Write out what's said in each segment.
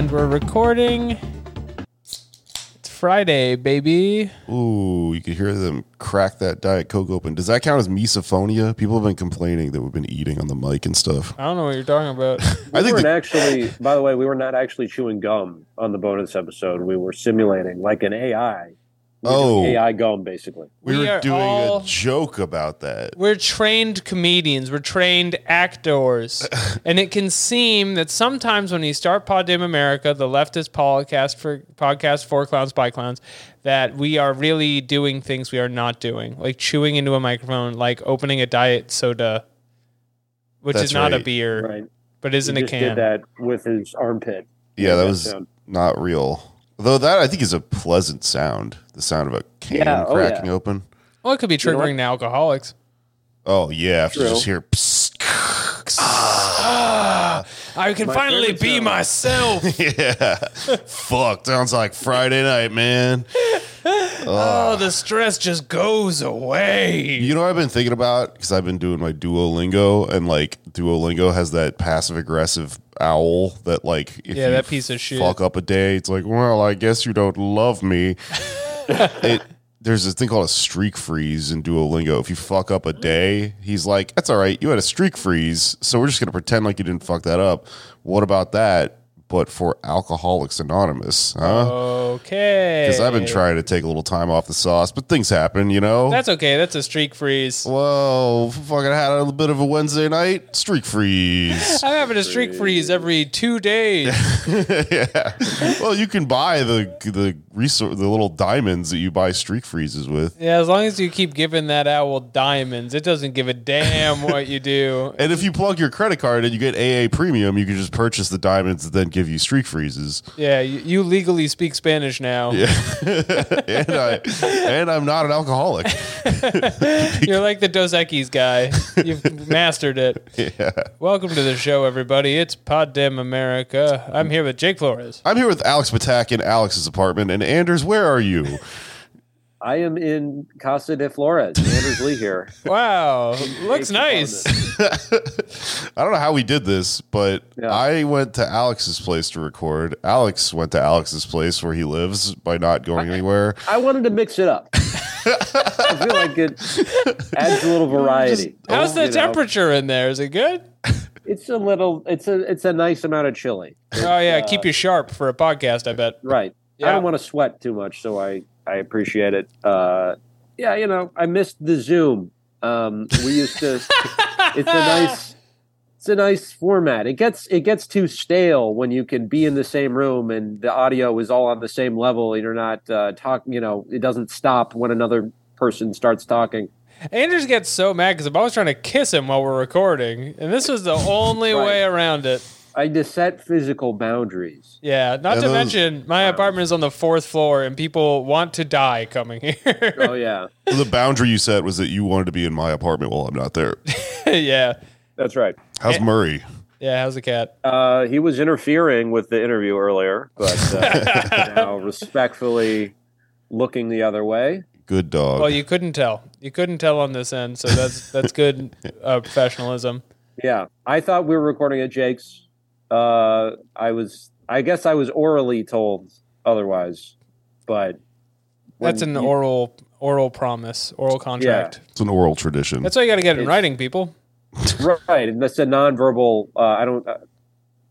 And we're recording. It's Friday, baby. Ooh, you could hear them crack that Diet Coke open. Does that count as misophonia? People have been complaining that we've been eating on the mic and stuff. I don't know what you're talking about. I We think weren't the- actually, by the way, we were not actually chewing gum on the bonus episode. We were simulating like an AI. We were Oh. AI gum, basically. we, We were are doing all- a joke about that. We're trained comedians. We're trained actors. and it can seem that sometimes when you start Pod Damn America, the leftist podcast for podcast for clowns by clowns, that we are really doing things we are not doing, like chewing into a microphone, like opening a diet soda, which That's is not a beer, Right. but isn't he a can. did that with his armpit. Yeah, that That was sound. not real. Though that I think is a pleasant sound. The sound of a can Yeah, oh, cracking yeah. open. Well, it could be know what? triggering to alcoholics. Oh yeah, after True. just hear psst. I can My finally be myself. yeah. Fuck. Sounds like Friday night, man. oh, the stress just goes away. You know what I've been thinking about? Because I've been doing my Duolingo, and like Duolingo has that passive aggressive owl that like if Yeah, you that piece of shit. fuck up a day, it's like, well, I guess you don't love me. it there's this thing called a streak freeze in Duolingo. If you fuck up a day, he's like, that's all right. You had a streak freeze, so we're just gonna pretend like you didn't fuck that up. What about that? But for Alcoholics Anonymous, huh? Okay. Because I've been trying to take a little time off the sauce, but things happen, you know. That's okay. That's a streak freeze. Whoa, fucking had a little bit of a Wednesday night streak freeze. I'm having a streak freeze every two days. yeah. Well, you can buy the the resor- the little diamonds that you buy streak freezes with. yeah, as long as you keep giving that owl diamonds, it doesn't give a damn what you do. And if you plug your credit card and you get AA premium, you can just purchase the diamonds that then give you streak freezes. Yeah, you, you legally speak Spanish now. Yeah, and I and I'm not an alcoholic. You're like the Dos Equis guy. You've mastered it. Yeah. Welcome to the show, everybody. It's Pod Damn America. I'm here with Jake Flores. I'm here with Alex Patak in Alex's apartment. And Anders, where are you? I am in Casa de Flores. Anders Lee here. Wow, looks nice. I don't know how we did this, but Yeah. I went to Alex's place to record. Alex went to Alex's place where he lives by not going anywhere. I wanted to mix it up. I feel like it adds a little variety. How's the oh, You know, temperature in there? Is it good? It's a little. It's a. It's a nice amount of chili. Oh yeah, keep uh, you sharp for a podcast. I bet. Right. Yeah. I don't want to sweat too much, so I I appreciate it. Uh, yeah, you know, I missed the Zoom. Um, we used to. it's a nice. It's a nice format. It gets it gets too stale when you can be in the same room and the audio is all on the same level. and You're not uh, talking. You know, it doesn't stop when another person starts talking. Anders gets so mad because I'm always trying to kiss him while we're recording, and this was the only Right. way around it. I just set physical boundaries. Yeah, not And to mention my apartment is on the fourth floor, and people want to die coming here. Oh yeah, the boundary you set was that you wanted to be in my apartment while I'm not there. yeah, that's right. How's Murray? yeah. How's the cat? Uh, he was interfering with the interview earlier, but uh, now respectfully looking the other way. Good dog. Well, you couldn't tell. You couldn't tell on this end, so that's that's good uh, professionalism. Yeah, I thought we were recording at Jake's. Uh, I was, I guess, I was orally told otherwise, but That's an you- oral oral promise, oral contract. it's an oral tradition. That's why you got to get it in It's- writing, people. right. And that's a nonverbal. Uh, I don't. Uh,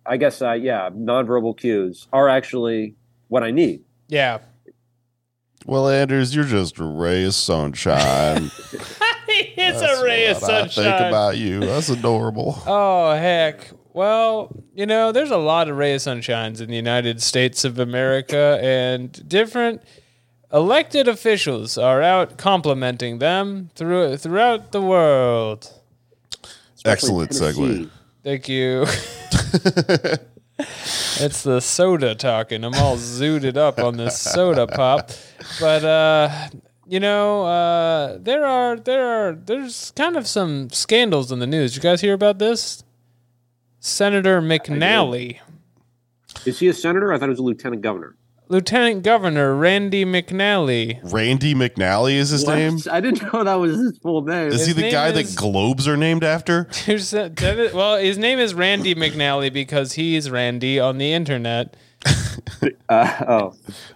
I guess. Uh, yeah, nonverbal cues are actually what I need. Yeah. well, Anders, you're just a ray of sunshine. it's That's a ray of what I sunshine. think about you. That's adorable. Oh heck. Well, you know, there's a lot of ray of sunshines in the United States of America, and different elected officials are out complimenting them through throughout the world. especially Excellent segue. Thank you. it's the soda talking. I'm all zooted up on this soda pop. But uh you know, uh there are there are there's kind of some scandals in the news. You guys hear about this? Senator McNally. Is he a senator? I thought he was a lieutenant governor. Lieutenant Governor Randy McNally. Randy McNally is his What? name. I didn't know that was his full name. Is he the guy is- that globes are named after? There's a- Dennis- well, his name is Randy McNally because he's Randy on the internet. Uh, oh,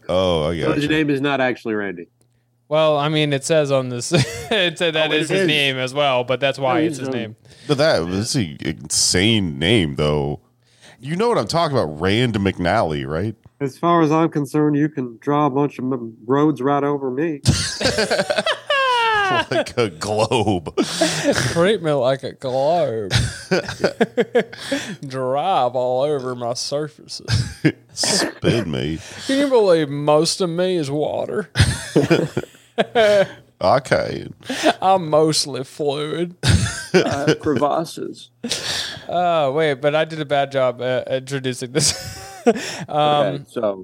Oh, I so his name is not actually Randy. Well, I mean, it says on this, it said that Oh, it is his is. name as well, but that's why it's his um, name. But that was an insane name, though. You know what I'm talking about? Rand McNally, right? As far as I'm concerned, you can draw a bunch of roads right over me. like a globe. Treat me like a globe. Drive all over my surfaces. Spin me. Can you believe most of me is water? Okay. I'm mostly fluid. Uh, crevasses. Oh, wait, but I did a bad job uh, introducing this. okay, so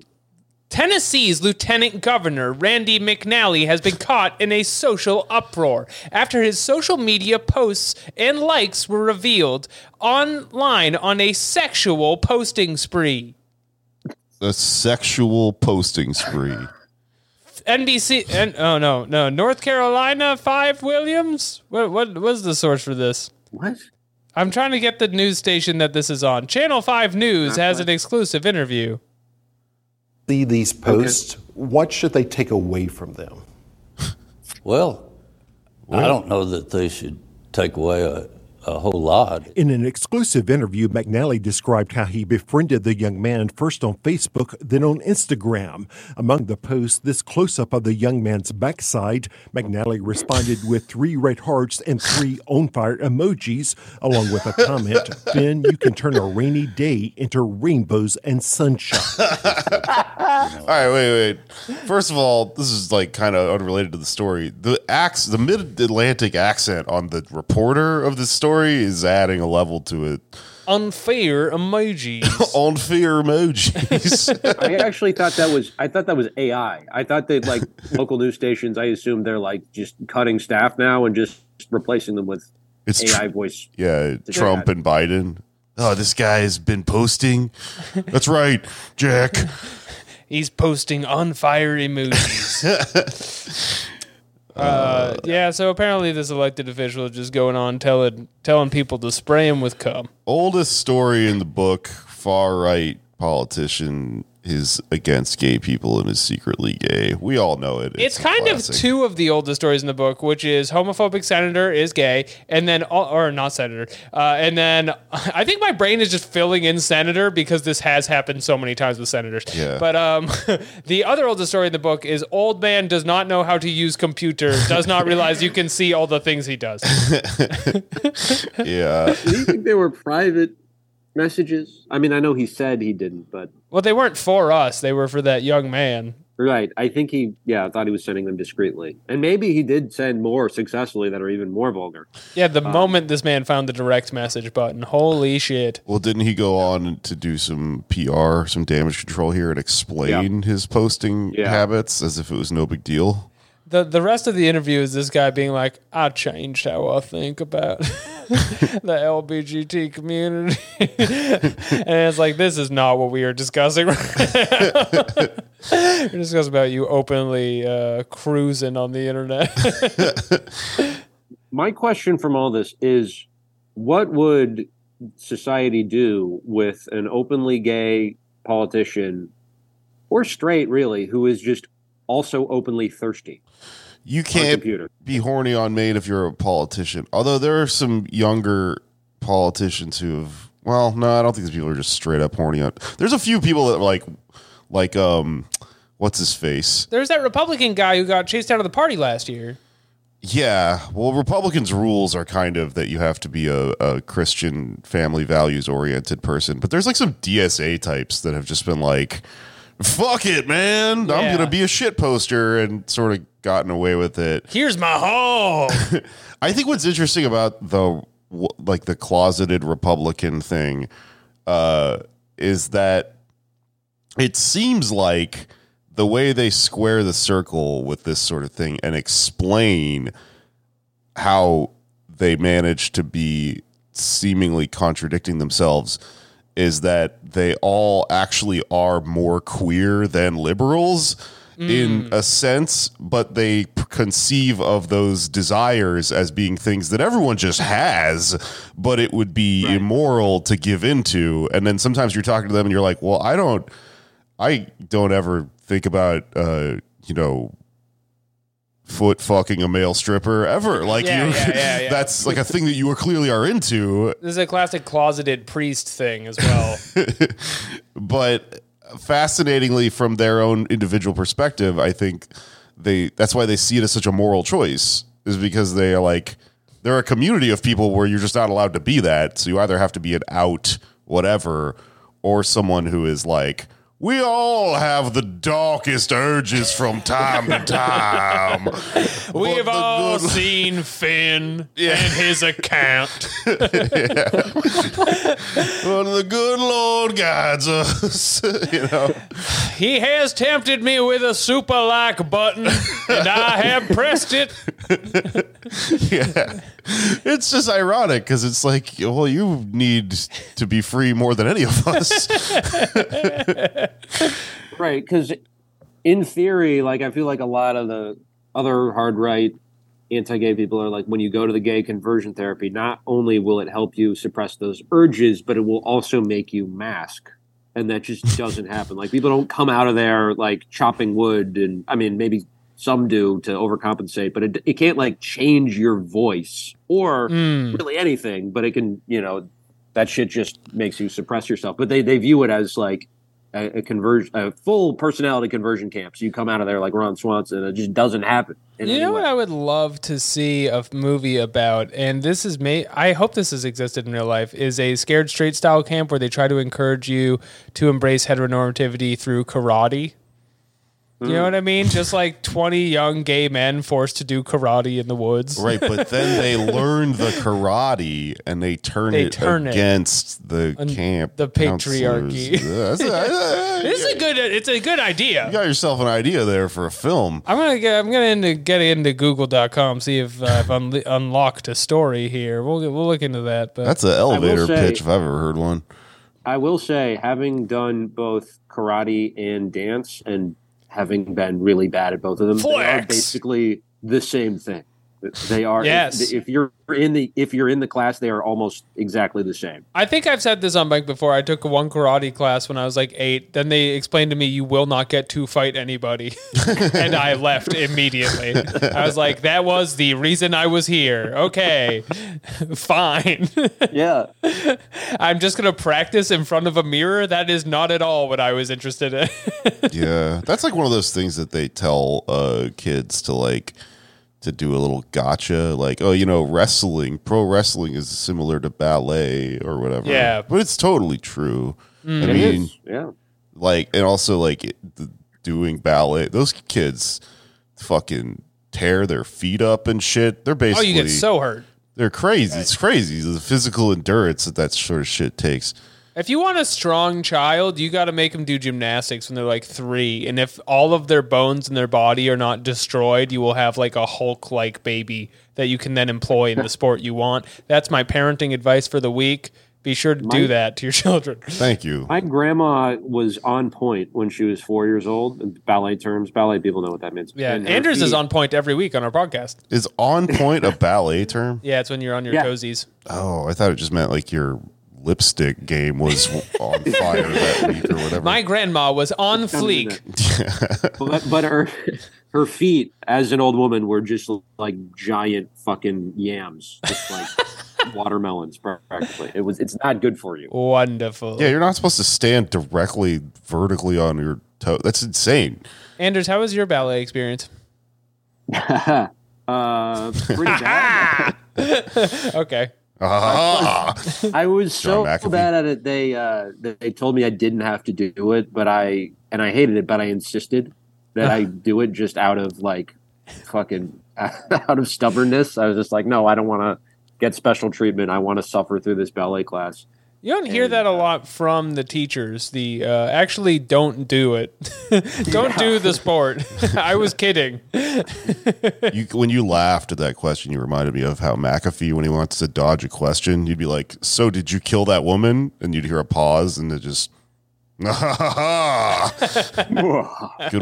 Tennessee's Lieutenant Governor Randy McNally has been caught in a social uproar after his social media posts and likes were revealed online on a sexual posting spree. A sexual posting spree. NBC and oh no no North Carolina Five Williams. What what was the source for this? what? I'm trying to get the news station that this is on. Channel Five News has an exclusive interview. see these posts, what should they take away from them? Well, I don't know that they should take away a, a whole lot. In an exclusive interview, McNally described how he befriended the young man first on Facebook, then on Instagram. Among the posts, this close up of the young man's backside, McNally responded with three red hearts and three on fire emojis, along with a comment Ben, you can turn a rainy day into rainbows and sunshine. All right, wait, wait. First of all, this is like kind of unrelated to the story. The ax, the mid-Atlantic accent on the reporter of the story is adding a level to it. Unfair emojis. On fear emojis. I actually thought that was I thought that was AI. I thought that like local news stations. I assume they're like just cutting staff now and just replacing them with It's AI tr- voice. yeah, Trump and Biden. Oh, this guy has been posting. That's right, Jack. He's posting on fire emojis. Uh, yeah, so apparently this elected official is just going on telling telling people to spray him with cum. Oldest story in the book, far right politician is against gay people and is secretly gay. We all know it. It's, a kind classic. of two of the oldest stories in the book, which is homophobic senator is gay, and then or not senator, uh, and then I think my brain is just filling in senator because this has happened so many times with senators. Yeah. But um, the other oldest story in the book is old man does not know how to use computer, does not realize you can see all the things he does. Yeah. Do you think they were private messages? I mean, I know he said he didn't, but Well, they weren't for us; they were for that young man. right. I think he, yeah, I thought he was sending them discreetly, and maybe he did send more successfully that are even more vulgar. Yeah, the um, moment this man found the direct message button, holy shit! Well, didn't he go on to do some PR, some damage control here, and explain his posting Yeah. habits as if it was no big deal? the the rest of the interview is this guy being like, "I changed how I think about the LBGT community," and it's like, this is not what we are discussing. Right. We're discussing about you openly uh, cruising on the internet. My question from all this is what would society do with an openly gay politician or straight, really, who is just also openly thirsty You can't computer? be horny on maid if you're a politician. Although there are some younger politicians who have. Well, no, I don't think these people are just straight up horny on. There's a few people that are like, like um, what's his face? There's that Republican guy who got chased out of the party last year. Yeah, well, Republicans' rules are kind of that you have to be a, a Christian, family values oriented person. But there's like some DSA types that have just been like, "Fuck it, man! I'm Yeah. gonna be a shit poster," and sort of gotten away with it. Here's my home. I think what's interesting about the like the closeted Republican thing uh, is that it seems like the way they square the circle with this sort of thing and explain how they manage to be seemingly contradicting themselves is that they all actually are more queer than liberals in a sense, but they conceive of those desires as being things that everyone just has, but it would be immoral to give into. And then sometimes you're talking to them and you're like, well, I don't, I don't ever think about, uh, you know, foot fucking a male stripper ever. Like Yeah, you, yeah, yeah, yeah. that's like a thing that you are clearly are into. This is a classic closeted priest thing as well. but fascinatingly from their own individual perspective i think they that's why they see it as such a moral choice is because they are like they're a community of people where you're just not allowed to be that so you either have to be an out whatever or someone who is like we all have the darkest urges from time to time. We've all good- seen Finn Yeah. and his account. But the good Lord guides us. you know, He has tempted me with a super like button, and I have pressed it. yeah. It's just ironic because it's like, well, you need to be free more than any of us. right because in theory like i feel like a lot of the other hard right anti-gay people are like when you go to the gay conversion therapy not only will it help you suppress those urges but it will also make you mask and that just doesn't happen like people don't come out of there like chopping wood and i mean maybe some do to overcompensate but it, it can't like change your voice or hmm. really anything but it can you know that shit just makes you suppress yourself but they, they view it as like a, a conversion, a full personality conversion camp. So you come out of there like Ron Swanson, and it just doesn't happen. You know what. I would love to see a movie about, and this is may I hope this has existed in real life, is a scared straight style camp where they try to encourage you to embrace heteronormativity through karate. You know what I mean? Just like twenty young gay men forced to do karate in the woods. right. But then they learn the karate and they turn They it turn it. against the Un- camp. the patriarchy. counselors. Yeah, that's a- This is a good. It's a good idea. you got yourself an idea there for a film. I'm gonna get. I'm gonna into, get into Google.com see if uh, I've unle- unlocked a story here. We'll we'll look into that. But That's an elevator say- pitch if I've ever heard one. I will say, having done both karate and dance, and having been really bad at both of them, they are basically the same thing. They are. Yes. If, if you're in the if you're in the class, they are almost exactly the same. I think I've said this on mic before. I took one karate class when I was like eight. Then they explained to me you will not get to fight anybody, and I left immediately. I was like, that was the reason I was here. Okay, fine. Yeah. I'm just gonna practice in front of a mirror. That is not at all what I was interested in. Yeah, that's like one of those things that they tell uh, kids to like to do a little gotcha, like oh, you know, wrestling, pro wrestling is similar to ballet or whatever. Yeah. but it's totally true. Mm. I It mean, is. Yeah. like, and also like it, the, doing ballet, those kids fucking tear their feet up and shit. They're basically. oh, basically you get so hurt. they're crazy. It's crazy the physical endurance that that sort of shit takes. If you want a strong child, you got to make them do gymnastics when they're like three. And if all of their bones in their body are not destroyed, you will have like a Hulk like baby that you can then employ in the sport you want. That's my parenting advice for the week. Be sure to do that to your children. Thank you. My grandma was on point when she was four years old. In ballet terms, ballet people know what that means. Yeah, And her Anders is on point every week on our podcast. Is on point a ballet term? Yeah, it's when you're on your Yeah. toesies. Oh, I thought it just meant like your lipstick game was on fire that week or whatever. My grandma was on Don't fleek. but, but her her feet as an old woman were just like giant fucking yams, just like watermelons practically. It was it's not good for you. Wonderful. yeah, you're not supposed to stand directly vertically on your toe. That's insane. Anders, how was your ballet experience? Uh, pretty bad. Okay. Ah, I was so McAfee. bad at it. They uh, they told me I didn't have to do it, but I and I hated it, but I insisted that I do it just out of like fucking out of stubbornness. I was just like, no, I don't want to. get special treatment. I want to suffer through this ballet class. You don't hear that a lot from the teachers. The uh, actually don't do it. don't do the sport. I was kidding. You, when you laughed at that question, you reminded me of how McAfee, when he wants to dodge a question, you'd be like, "So did you kill that woman?" And you'd hear a pause, and it just. Good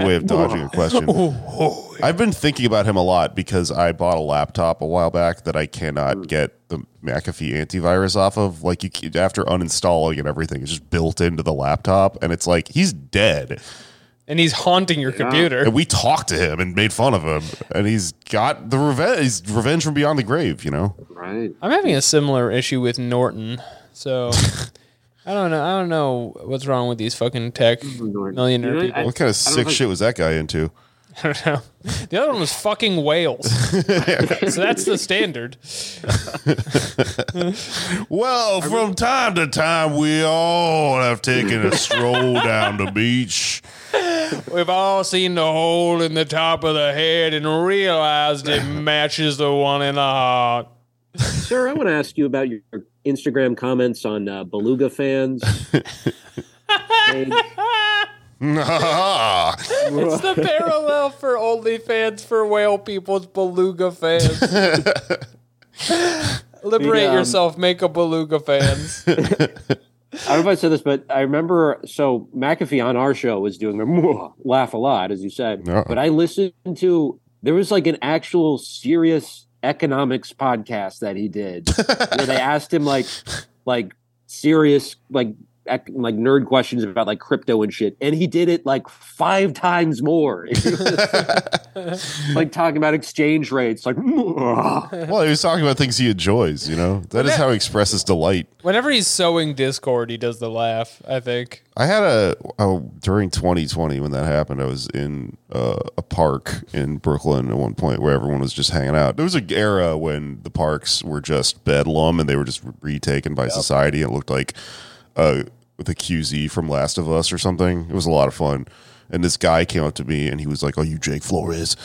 way of dodging a question. I've been thinking about him a lot because I bought a laptop a while back that I cannot mm. get the McAfee antivirus off of. Like you, after uninstalling and everything, it's just built into the laptop, and it's like he's dead. And he's haunting your computer. And we talked to him and made fun of him, and he's got the revenge. He's revenge from beyond the grave. You know. Right. I'm having a similar issue with Norton. So I don't know. I don't know what's wrong with these fucking tech millionaire You know, people. I- What kind of sick think- shit was that guy into? I don't know. The other one was fucking whales. so that's the standard. Well, from time to time, we all have taken a stroll down the beach. We've all seen the hole in the top of the head and realized it matches the one in the heart. Sir, I want to ask you about your Instagram comments on uh, Beluga fans. page. It's the parallel for OnlyFans for whale people's beluga fans. Liberate The, um, yourself, make a beluga fans. I don't know if I said this, but I remember. So McAfee on our show was doing the laugh a lot, as you said. Uh-uh. But I listened to there was like an actual serious economics podcast that he did, where they asked him like like serious like like nerd questions about like crypto and shit, and he did it like five times more. Like talking about exchange rates, like. Well, he was talking about things he enjoys. You know, that is how he expresses delight. Whenever he's sowing Discord, he does the laugh, I think. I had a oh, during 2020 when that happened. I was in uh, a park in Brooklyn at one point where everyone was just hanging out. There was an era when the parks were just bedlam and they were just retaken by society. It looked like uh, the QZ from Last of Us or something. It was a lot of fun. And this guy came up to me and he was like, "Are you Jake Flores?"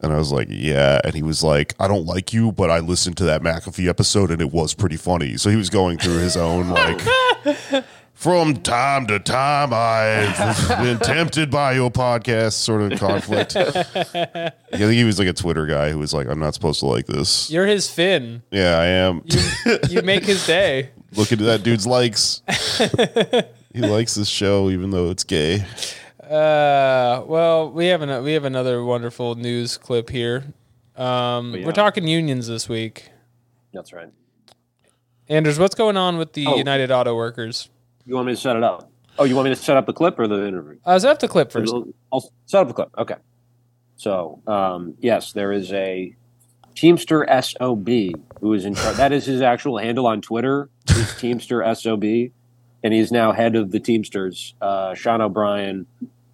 And I was like, "Yeah." And he was like, "I don't like you, but I listened to that McAfee episode and it was pretty funny." So he was going through his own like. From time to time, I've been tempted by your podcast sort of conflict. I think he was like a Twitter guy who was like, I'm not supposed to like this. You're his Finn. Yeah, I am. You make his day. Look into that dude's likes. he likes this show even though it's gay. Uh, well, we have an, we have another wonderful news clip here. Um, yeah. We're talking unions this week. That's right. Anders, what's going on with the Oh. United Auto Workers? You want me to set it up? Oh, you want me to set up the clip or the interview? Uh, set up the clip first. I'll, I'll set up the clip. Okay. So, um, yes, there is a Teamster SOB who is in charge. That is his actual handle on Twitter. Is Teamster SOB, and he's now head of the Teamsters. Uh, Sean O'Brien,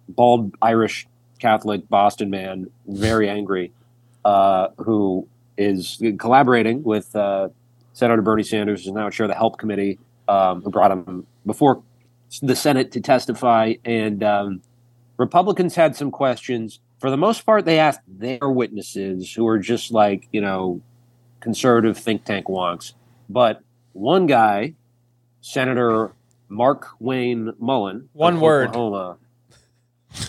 bald Irish Catholic Boston man, very angry, uh, who is collaborating with uh, Senator Bernie Sanders, who's now chair of the Help Committee, um, who brought him before the Senate to testify. And um, Republicans had some questions. For the most part, they asked their witnesses, who are just like, you know, conservative think tank wonks. But one guy, Senator Mark Wayne Mullin, One word. Oklahoma.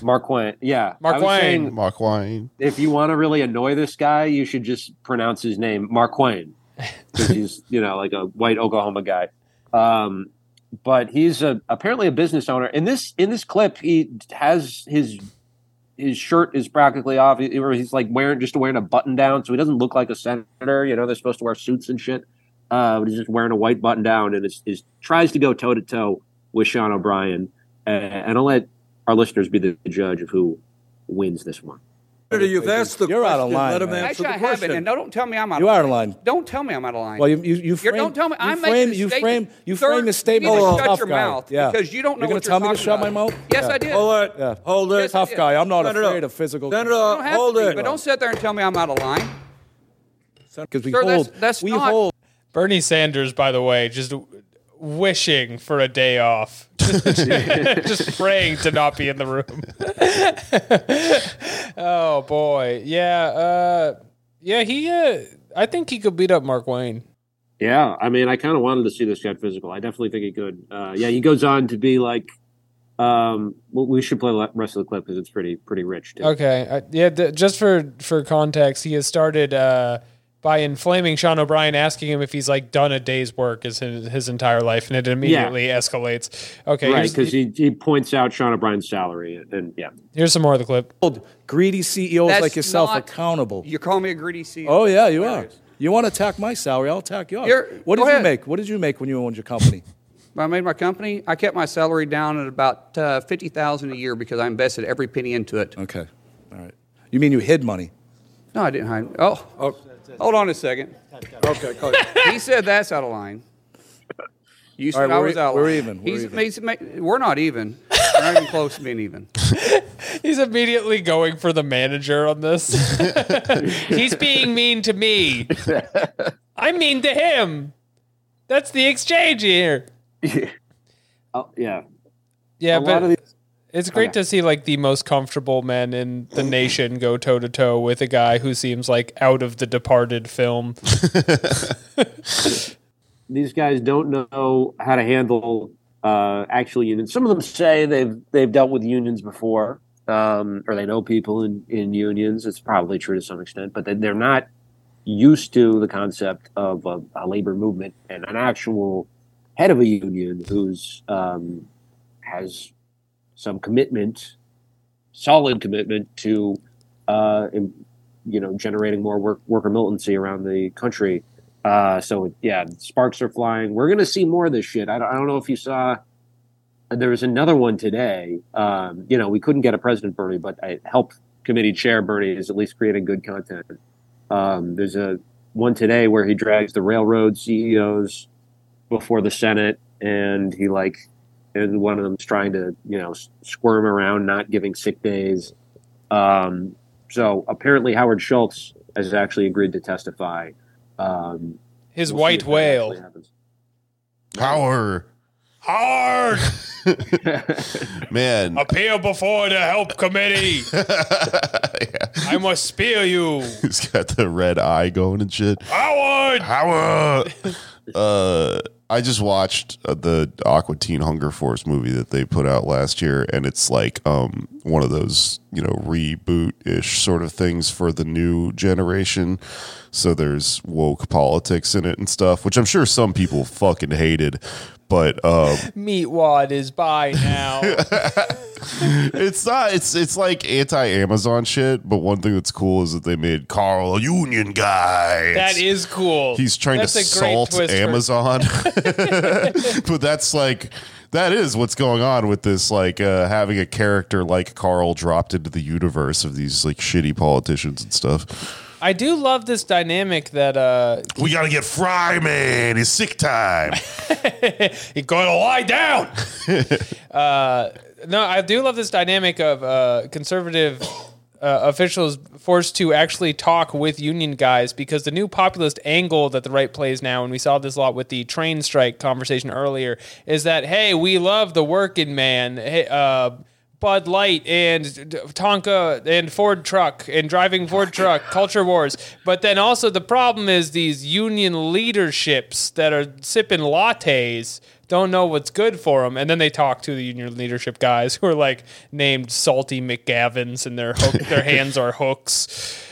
Mark Wayne, yeah. Mark Wayne. Mark Wayne. if you want to really annoy this guy, you should just pronounce his name Mark Wayne, because he's you know like a white Oklahoma guy. Um, but he's a, apparently a business owner. In this in this clip, he has his his shirt is practically off. He- He's like wearing just wearing a button down, so he doesn't look like a senator. You know, they're supposed to wear suits and shit. Uh, but he's just wearing a white button down, and is, is tries to go toe to toe with Sean O'Brien. Uh, and I'll let our listeners be the judge of who wins this one. You've asked the You're out of line, Let him man. answer Actually, the I haven't, question. and no, don't tell me I'm out. Of line. You of are in line. Don't tell me I'm out of line. Well, you you, you frame, don't tell me. You I'm frame, making you frame you Sir, frame the statement you need as to a shut tough your guy. mouth yeah. because you don't know You're what gonna tell you're me to talking shut my about. mouth? Yes, Yeah. I did. Hold it. Yeah. Hold it. Yes, Tough guy. I'm not Senator, afraid of physical. Senator, You don't have hold to be, it. but don't sit there and tell me I'm out of line. Because we Sir, that's- hold. that's we not- hold. Bernie Sanders, by the way, just wishing for a day off, just praying to not be in the room. oh boy, yeah, uh, yeah. He, uh, I think he could beat up Mark Wayne. Yeah, I mean, I kind of wanted to see this get physical. I definitely think he could. Uh, yeah, he goes on to be like. Um, well, we should play the rest of the clip because it's pretty pretty rich. Too. Okay, uh, yeah. The, just for for context, he has started uh, by inflaming Sean O'Brien, asking him if he's like done a day's work his his entire life, and it immediately escalates. Okay, right, because he, he points out Sean O'Brien's salary, and, and yeah, here's some more of the clip. Hold greedy CEOs That's like yourself not- accountable. You call me a greedy CEO. Oh yeah, you are. You want to attack my salary? I'll attack yours. Here, what go did you make? What did you make when you owned your company? When I made my company, I kept my salary down at about uh, fifty thousand a year because I invested every penny into it. Okay, all right. You mean you hid money? No, I didn't hide. Oh, oh hold on a second. Okay, call he said that's out of line. You said All right, I we're was e- out of we're line. even, we're He's- even. he's ma- we're not even. We're not even close to being even. He's immediately going for the manager on this. he's being mean to me. I'm mean to him. That's the exchange here. oh, yeah, Yeah, A lot but of these- it's great to see like the most comfortable men in the nation go toe to toe with a guy who seems like out of the Departed film. these guys don't know how to handle uh, actual unions. Some of them say they've they've dealt with unions before, um, or they know people in, in unions. It's probably true to some extent, but they- they're not used to the concept of a, a labor movement and an actual head of a union who's um, has some commitment, solid commitment to uh, you know generating more work, worker militancy around the country. Uh, so yeah, sparks are flying. We're gonna see more of this shit. I don't, I don't know if you saw. There was another one today. Um, you know, we couldn't get a president Bernie, but I help committee chair Bernie is at least creating good content. Um, there's a one today where he drags the railroad CEOs before the Senate, and he like, and one of them's trying to you know squirm around not giving sick days. Um, so apparently Howard Schultz has actually agreed to testify. Um, His we'll white whale. actually happens. Power. Hard Man. appear before the help committee. I must spear you, He's got the red eye going and shit. Howard. Howard. uh, I just watched uh, the Aqua Teen Hunger Force movie that they put out last year, and it's like um, one of those you know reboot ish sort of things for the new generation. So there's woke politics in it and stuff, which I'm sure some people fucking hated. But um, Meatwad is by now. it's not. It's it's like anti Amazon shit. But one thing that's cool is that they made Carl a union guy. that is cool. He's trying That's to salt Amazon. but that's like that is what's going on with this like uh, having a character like Carl dropped into the universe of these like shitty politicians and stuff. I do love this dynamic that uh We got to get Fry man. It's sick time. He's gonna lie down. uh, no, I do love this dynamic of uh, conservative uh, officials forced to actually talk with union guys because the new populist angle that the right plays now, and we saw this a lot with the train strike conversation earlier, is that hey, we love the working man. Hey, uh, Bud Light and Tonka and Ford truck and driving Ford truck, culture wars. But then also the problem is these union leaderships that are sipping lattes don't know what's good for them, and then they talk to the union leadership guys who are like named Salty McGavins and their hook, their hands are hooks.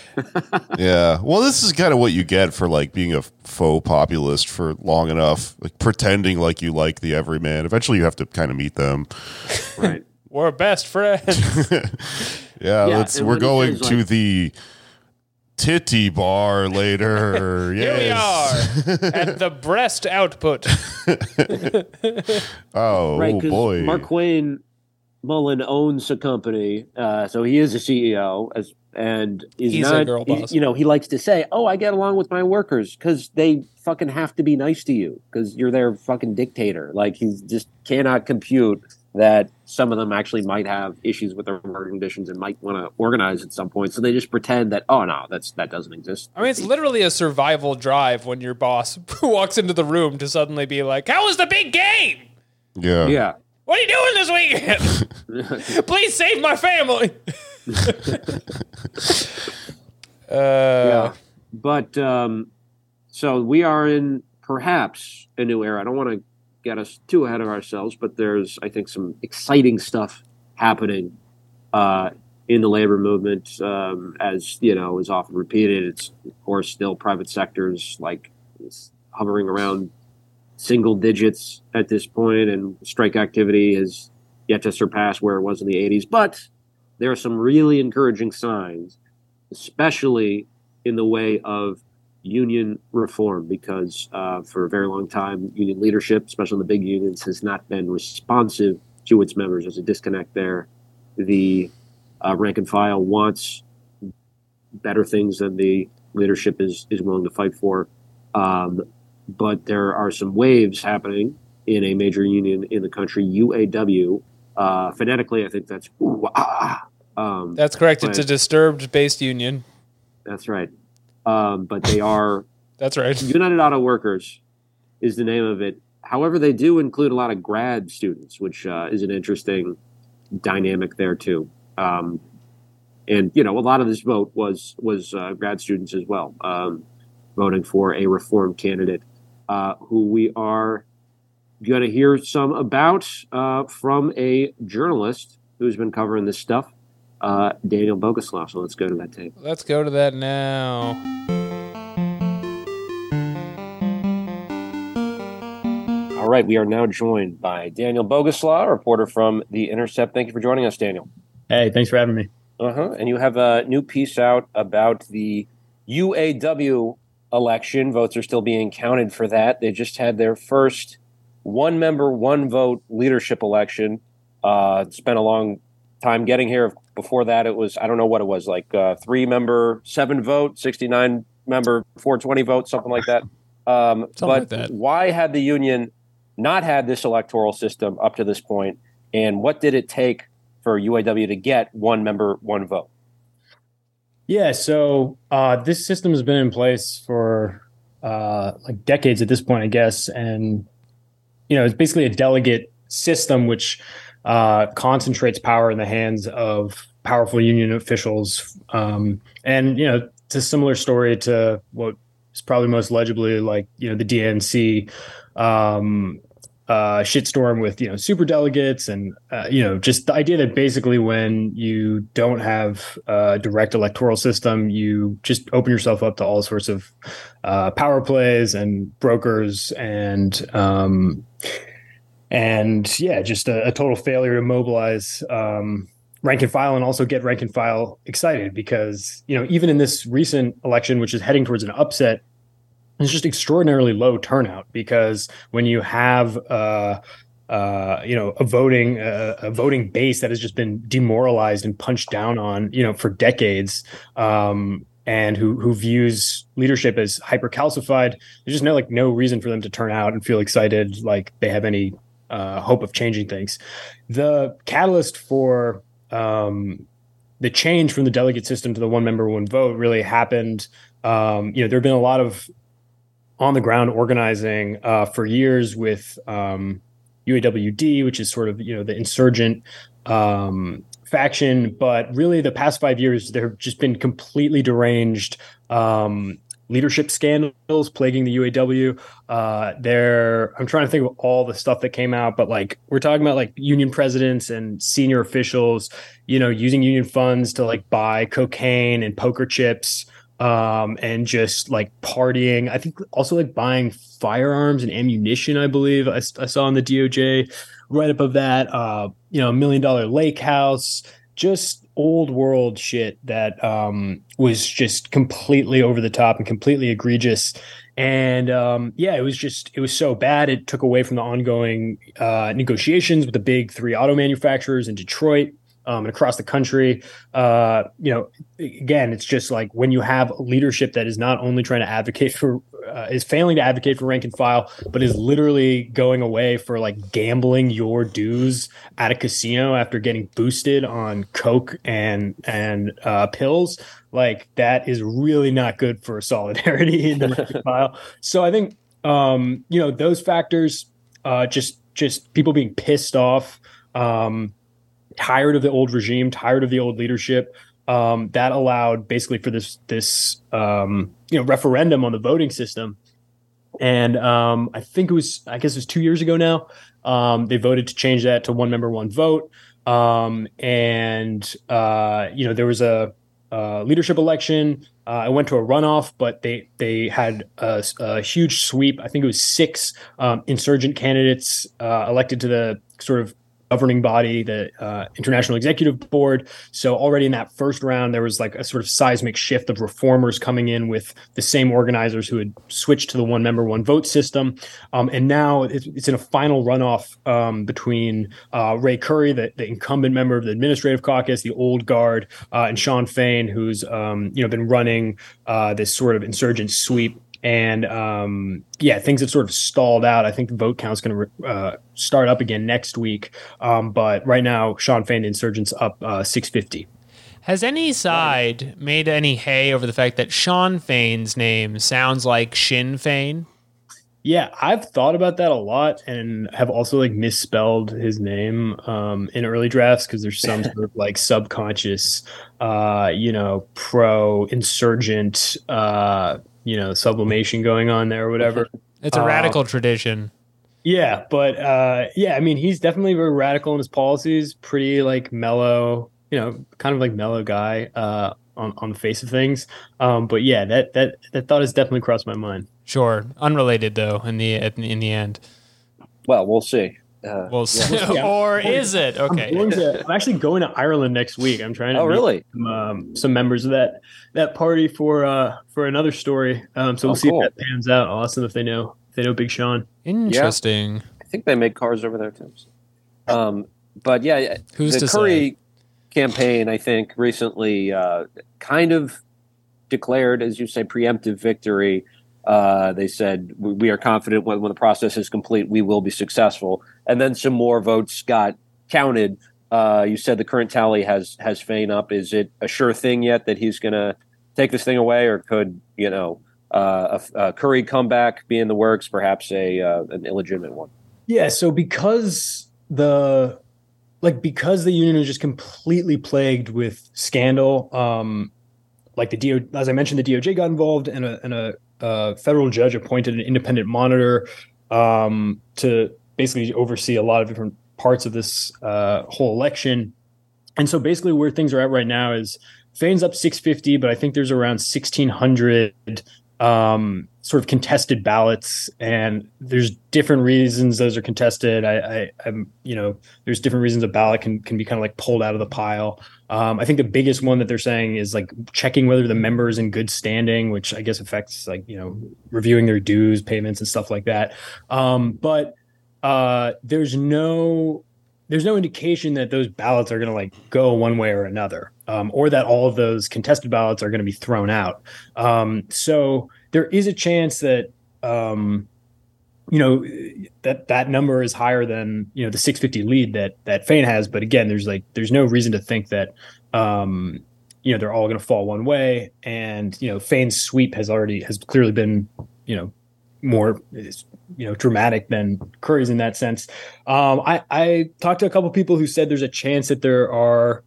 yeah. Well, this is kind of what you get for like being a faux populist for long enough, like pretending like you like the everyman. Eventually, you have to kind of meet them. Right. We're best friends. Yeah, Yeah, let's. and We're when going says, to like- the titty bar later. Here we yes. are at the breast output. Oh, right? oh Because boy. Mark Wayne Mullin owns a company, uh, so he is a CEO, as and is He's a not. girl he- boss. you know, he likes to say, "Oh, I get along with my workers because they fucking have to be nice to you because you're their fucking dictator." Like he just cannot compute that some of them actually might have issues with their working conditions and might want to organize at some point. So they just pretend that, "Oh no, that's that doesn't exist." I mean, it's literally a survival drive when your boss walks into the room to suddenly be like, "How was the big game? yeah. yeah. What are you doing this weekend? Please save my family." uh, yeah. But um, so we are in perhaps a new era. I don't want to get us too ahead of ourselves, but there's, I think, some exciting stuff happening uh, in the labor movement. Um, as you know, is often repeated. It's of course still private sectors like hovering around single digits at this point, and strike activity has yet to surpass where it was in the 80s. But there are some really encouraging signs, especially in the way of union reform, because uh, for a very long time, union leadership, especially in the big unions, has not been responsive to its members. There's a disconnect there. The uh, rank and file wants better things than the leadership is is willing to fight for. Um, but there are some waves happening in a major union in the country, UAW. Uh, phonetically, I think that's ooh, ah, um, That's correct. It's a disturbed based union. that's right. Um, but they are That's right. United Auto Workers is the name of it. However, they do include a lot of grad students, which uh, is an interesting dynamic there too. Um, and you know, a lot of this vote was was uh, grad students as well, um, voting for a reform candidate uh, who we are going to hear some about uh, from a journalist who's been covering this stuff, uh, Daniel Boguslaw. So let's go to that tape. Let's go to that now. All right, we are now joined by Daniel Boguslaw, a reporter from The Intercept. Thank you for joining us, Daniel. Hey, thanks for having me. Uh huh. And you have a new piece out about the UAW election. Votes are still being counted for that. They just had their first one member, one vote leadership election. Uh, it's been a long time getting here. Before that, it was, I don't know what it was, like uh, three member, seven vote, 69 member, 420 vote, something like that. Um, Something but like that. why had the union not had this electoral system up to this point, and what did it take for UAW to get one member, one vote? Yeah, so uh, this system has been in place for uh, like decades at this point, I guess, and you know it's basically a delegate system which uh, concentrates power in the hands of powerful union officials, um, and you know it's a similar story to what is probably most legibly like you know the DNC um, uh, shitstorm with you know super delegates and uh, you know just the idea that basically when you don't have a direct electoral system, you just open yourself up to all sorts of uh, power plays and brokers and um, and yeah, just a, a total failure to mobilize um, rank and file and also get rank and file excited because you know even in this recent election, which is heading towards an upset, it's just extraordinarily low turnout because when you have uh, uh, you know a voting uh, a voting base that has just been demoralized and punched down on you know for decades um, and who who views leadership as hyper calcified there's just no like no reason for them to turn out and feel excited like they have any uh, hope of changing things the catalyst for um, the change from the delegate system to the one member one vote really happened um, you know there have been a lot of on the ground organizing uh, for years with um, UAWD, which is sort of you know the insurgent um, faction. But really, the past five years, there have just been completely deranged um, leadership scandals plaguing the UAW. Uh, there, I'm trying to think of all the stuff that came out, but like we're talking about like union presidents and senior officials, you know, using union funds to like buy cocaine and poker chips um, and just like partying. I think also like buying firearms and ammunition. I believe I, I saw on the DOJ. Right above that, uh, you know, million dollar lake house. Just old world shit that um, was just completely over the top and completely egregious. And um, yeah, it was just it was so bad. It took away from the ongoing uh, negotiations with the big three auto manufacturers in Detroit um, and across the country. Uh, you know, again, it's just like when you have leadership that is not only trying to advocate for, uh, is failing to advocate for rank and file, but is literally going away for like gambling your dues at a casino after getting boosted on coke and and uh, pills. Like that is really not good for solidarity in the rank and file. So I think um, you know those factors, uh, just just people being pissed off. Um, tired of the old regime, tired of the old leadership. Um, that allowed basically for this this um, you know referendum on the voting system, and um, I think it was I guess it was two years ago now. Um, they voted to change that to one member, one vote. Um, and uh, you know there was a, a leadership election. Uh, I went to a runoff, but they they had a, a huge sweep. I think it was six um, insurgent candidates uh, elected to the sort of governing body, the uh, International Executive Board. So already in that first round, there was like a sort of seismic shift of reformers coming in with the same organizers who had switched to the one member, one vote system. Um, and now it's, it's, in a final runoff um, between uh, Ray Curry, the, the, incumbent member of the Administrative Caucus, the old guard, uh, and Shawn Fain, who's um, you know been running uh, this sort of insurgent sweep and um, yeah, things have sort of stalled out. I think the vote count's going to uh, start up again next week, um, but right now, Shawn Fain, insurgents, up uh, 650. Has any side made any hay over the fact that Shawn Fain's name sounds like Sinn Fein? Yeah, I've thought about that a lot and have also like misspelled his name um, in early drafts because there's some sort of like subconscious, uh, you know, pro insurgent uh, you know sublimation going on there or whatever. It's a radical uh, tradition. Yeah, but uh, yeah, I mean, he's definitely very radical in his policies. Pretty like mellow, you know, kind of like mellow guy uh, on on the face of things. Um, but yeah, that that that thought has definitely crossed my mind. Sure, unrelated though. In the in the end. Well, we'll see. Uh, well, yeah. or is it okay? I'm, to, I'm, actually going to Ireland next week. I'm trying to. Oh, really? Some, um, some, members of that that party for uh, for another story. Um, so we'll oh, see cool. if that pans out. I'll ask them if they know if they know Big Sean. Interesting. Yeah. I think they make cars over there too. Um, but yeah, who's the Curry say? campaign? I think recently uh, kind of declared, as you say, preemptive victory uh, they said we are confident when, when the process is complete, we will be successful. And then some more votes got counted. Uh, you said the current tally has has Fain up. Is it a sure thing yet that he's going to take this thing away, or could you know uh, a, a, Curry comeback be in the works? Perhaps a uh, an illegitimate one. Yeah. So because the like because the union is just completely plagued with scandal. Um, like the DO, as I mentioned, the DOJ got involved, and a, and a a federal judge appointed an independent monitor um, to basically oversee a lot of different parts of this uh, whole election. And so basically, where things are at right now is Fain's up 650, but I think there's around 1,600 um, sort of contested ballots, and there's different reasons those are contested. I, I, am you know, there's different reasons a ballot can can be kind of like pulled out of the pile. Um, I think the biggest one that they're saying is like checking whether the member is in good standing, which I guess affects like you know reviewing their dues, payments, and stuff like that. Um, but uh, there's no there's no indication that those ballots are going to like go one way or another, um, or that all of those contested ballots are going to be thrown out. Um, so there is a chance that um, you know that that number is higher than you know the 650 lead that that Fain has. But again, there's like there's no reason to think that um, you know they're all going to fall one way. And you know Fain's sweep has already has clearly been you know more you know dramatic than Curry's in that sense. Um, I I talked to a couple people who said there's a chance that there are.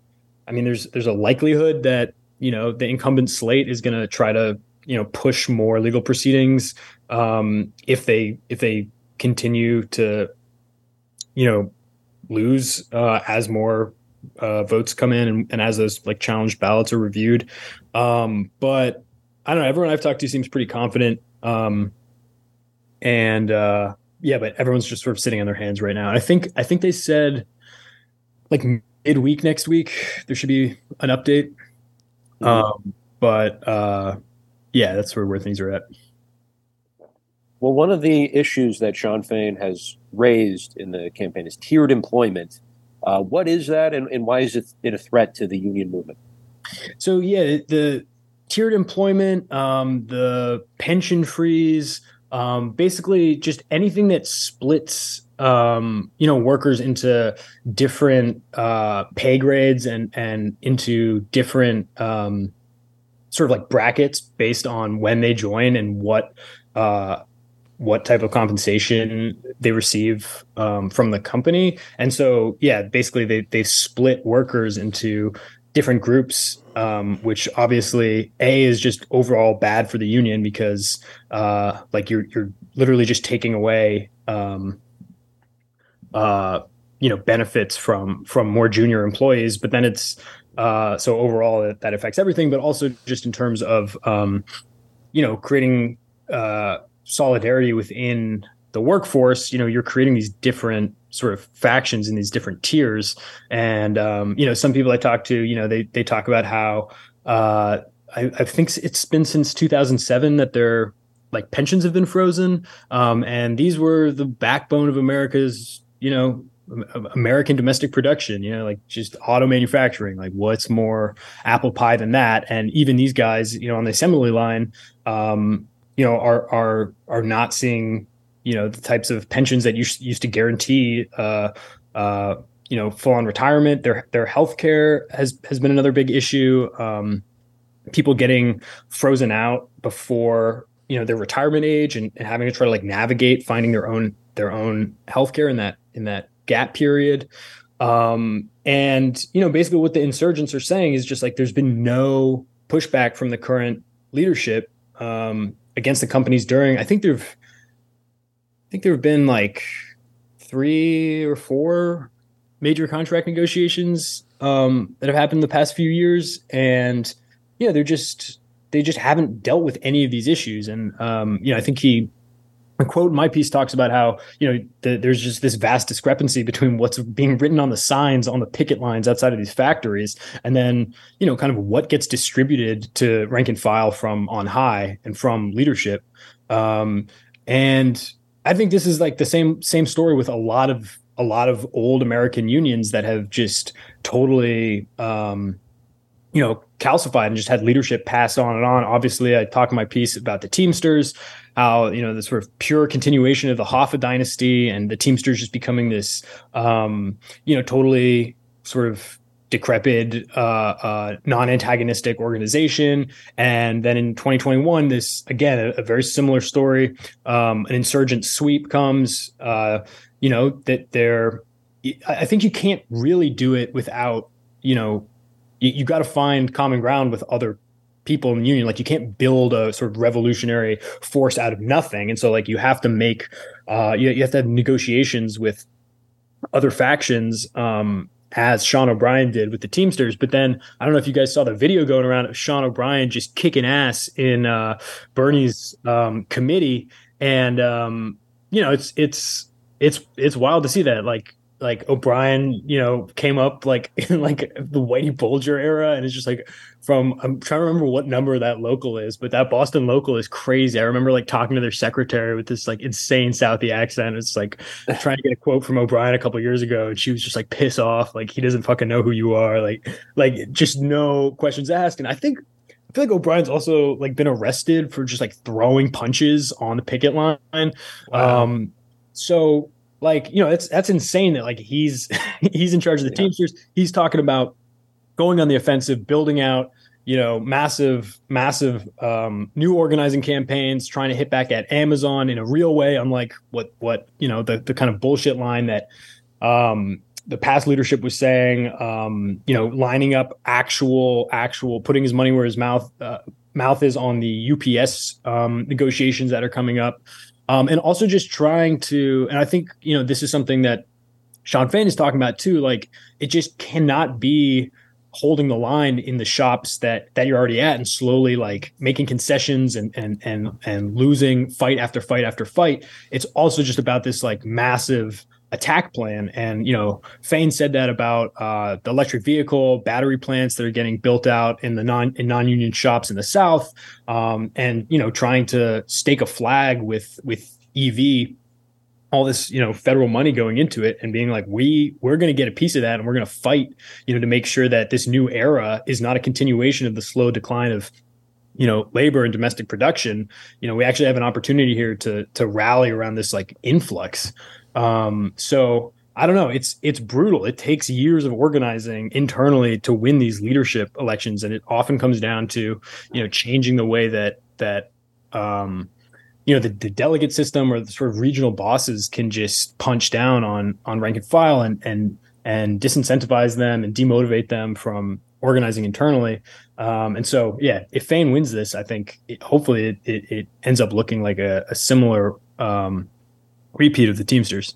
I mean, there's there's a likelihood that you know the incumbent slate is going to try to you know push more legal proceedings um, if they if they continue to you know lose uh, as more uh, votes come in and, and, as those like challenged ballots are reviewed. Um, but I don't know. Everyone I've talked to seems pretty confident. Um, and uh, yeah, but everyone's just sort of sitting on their hands right now. I think I think they said like midweek next week there should be an update. Mm-hmm. Um, but uh, yeah, that's where where things are at. Well, one of the issues that Shawn Fain has raised in the campaign is tiered employment. Uh, what is that, and, and, why is it, a threat to the union movement? So, yeah, the tiered employment, um, the pension freeze, um, basically just anything that splits um, you know workers into different uh, pay grades and and into different um, sort of like brackets based on when they join and what uh, what type of compensation they receive um, from the company. And so, yeah, basically they they split workers into different groups, um, which obviously a is just overall bad for the union because uh, like you're you're literally just taking away um, uh, you know benefits from from more junior employees, but then it's uh, so overall that, that affects everything, but also just in terms of um, you know creating uh, solidarity within the workforce. You know, you're creating these different sort of factions in these different tiers. And um, you know, some people I talk to, you know, they they talk about how uh, I, I think it's been since 2007 that their like pensions have been frozen, um, and these were the backbone of America's, you know. American domestic production, you know, like just auto manufacturing. Like, what's more apple pie than that? And even these guys, you know, on the assembly line, um, you know, are are are not seeing you know the types of pensions that you used to guarantee uh, uh, you know full on retirement. Their their health care has has been another big issue. Um, people getting frozen out before you know their retirement age and, and, having to try to like navigate finding their own their own healthcare in that in that gap period. Um, and you know basically what the insurgents are saying is just like there's been no pushback from the current leadership. Um, against the companies during i think there've I think there have been like three or four major contract negotiations um, that have happened in the past few years, and know they're just they just haven't dealt with any of these issues. And um, you know, I think he a quote in my piece talks about how you know the, there's just this vast discrepancy between what's being written on the signs on the picket lines outside of these factories and then you know kind of what gets distributed to rank and file from on high and from leadership um, and I think this is like the same same story with a lot of a lot of old American unions that have just totally um, you know calcified and just had leadership passed on and on. Obviously, I talked in my piece about the Teamsters, how you know the sort of pure continuation of the Hoffa dynasty and the Teamsters just becoming this um, you know totally sort of decrepit, uh, uh, non-antagonistic organization. And then in 2021, this again a, a very similar story. Um, an insurgent sweep comes. Uh, you know that they're. I think you can't really do it without you know you, you got to find common ground with other people in the union like you can't build a sort of revolutionary force out of nothing and so like you have to make uh you, you have to have negotiations with other factions um as Sean O'Brien did with the Teamsters. But then I don't know if you guys saw the video going around of Sean O'Brien just kicking ass in uh, Bernie's um, committee, and um, you know it's it's it's it's wild to see that like like O'Brien, you know, came up like in like the Whitey Bulger era, and it's just like from I'm trying to remember what number that local is, but that Boston local is crazy. I remember like talking to their secretary with this like insane Southie accent. It's like trying to get a quote from O'Brien a couple years ago, and she was just like piss off, like he doesn't fucking know who you are, like like just no questions asked. And I think I feel like O'Brien's also like been arrested for just like throwing punches on the picket line. Wow. Um, so like you know that's that's insane that like he's he's in charge of the yeah. teamsters he's talking about going on the offensive building out you know massive massive um, new organizing campaigns trying to hit back at amazon in a real way unlike what what you know the, the kind of bullshit line that um, the past leadership was saying um, you know lining up actual actual putting his money where his mouth uh, mouth is on the ups um, negotiations that are coming up um, and also just trying to and i think you know this is something that Shawn fain is talking about too like it just cannot be holding the line in the shops that that you're already at and slowly like making concessions and and and and losing fight after fight after fight. It's also just about this like massive attack plan. And you know fain said that about uh, the electric vehicle battery plants that are getting built out in the non in non-union shops in the south um, and you know trying to stake a flag with with ev all this you know federal money going into it and being like we we're going to get a piece of that and we're going to fight you know to make sure that this new era is not a continuation of the slow decline of you know labor and domestic production. You know we actually have an opportunity here to to rally around this like influx um so i don't know. It's it's brutal. It takes years of organizing internally to win these leadership elections. And it often comes down to you know changing the way that that um you know the, the delegate system or the sort of regional bosses can just punch down on on rank and file and and and disincentivize them and demotivate them from organizing internally. Um, and so, yeah, if Fain wins this, I think it, hopefully it, it, it ends up looking like a, a similar um, repeat of the Teamsters.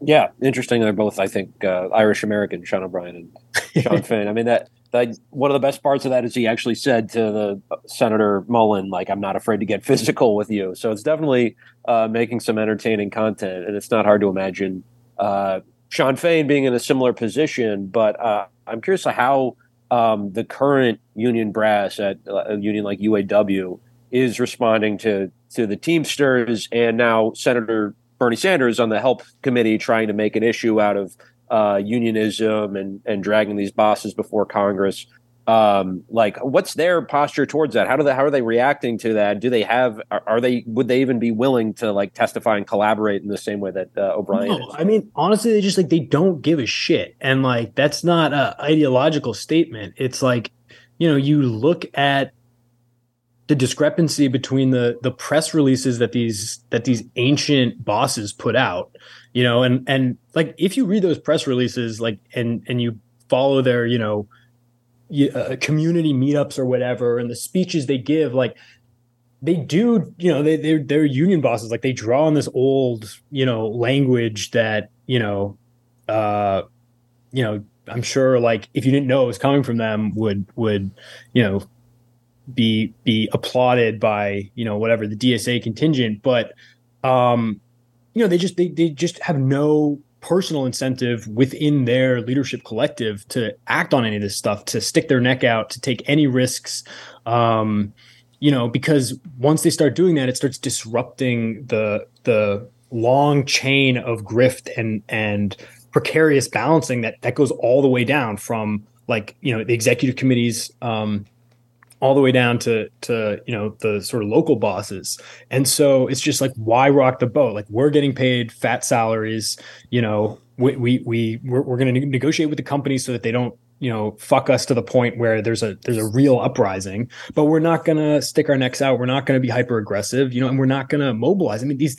Yeah, interesting. They're both, I think, uh, Irish American, Sean O'Brien and Sean Finn. I mean, that, that one of the best parts of that is he actually said to the uh, Senator Mullin, like, "I'm not afraid to get physical with you." So it's definitely uh, making some entertaining content, and it's not hard to imagine uh, Shawn Fain being in a similar position. But uh, I'm curious how um, the current union brass at uh, a union like UAW is responding to to the Teamsters and now Senator Bernie Sanders on the Help Committee trying to make an issue out of uh, unionism and and dragging these bosses before Congress. Um, like, what's their posture towards that? How do they how are they reacting to that? Do they have are, are they would they even be willing to like testify and collaborate in the same way that uh, O'Brien? No, I mean, honestly, they just like they don't give a shit, and like that's not a ideological statement. It's like, you know, you look at the discrepancy between the the press releases that these that these ancient bosses put out, you know, and and like if you read those press releases, like and and you follow their, you know, uh, community meetups or whatever, and the speeches they give, like they do, you know, they they're they're union bosses, like they draw on this old, you know, language that you know, uh, you know, I'm sure like if you didn't know it was coming from them, would would you know be be applauded by you know whatever the DSA contingent, but um, you know they just they they just have no personal incentive within their leadership collective to act on any of this stuff, to stick their neck out, to take any risks. Um, you know, because once they start doing that, it starts disrupting the the long chain of grift and and precarious balancing that that goes all the way down from like you know the executive committees um, all the way down to to you know the sort of local bosses. And so it's just like why rock the boat? Like we're getting paid fat salaries you know we we, we we're, we're going to negotiate with the company so that they don't you know fuck us to the point where there's a there's a real uprising. But we're not going to stick our necks out. We're not going to be hyper aggressive you know and we're not going to mobilize. I mean these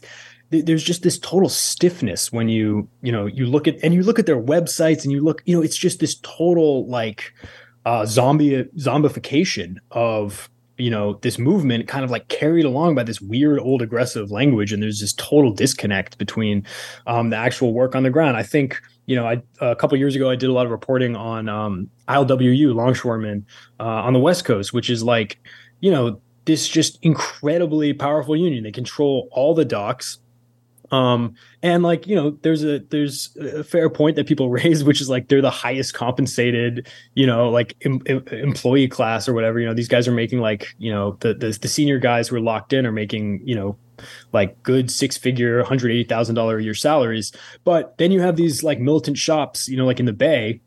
there's just this total stiffness when you you know you look at and you look at their websites and you look you know it's just this total like uh, zombie zombification of you know this movement kind of like carried along by this weird old aggressive language. And there's this total disconnect between um, the actual work on the ground. I think you know I, a couple years ago i did a lot of reporting on um, ilwu longshoremen uh, on the west coast which is like you know this just incredibly powerful union. They control all the docks um, and like, you know, there's a there's a fair point that people raise, which is like they're the highest compensated, you know, like em, em, employee class or whatever. You know, these guys are making like, you know, the, the the senior guys who are locked in are making, you know, like good six figure, hundred eighty thousand dollar a year salaries. But then you have these like militant shops, you know, like in the Bay,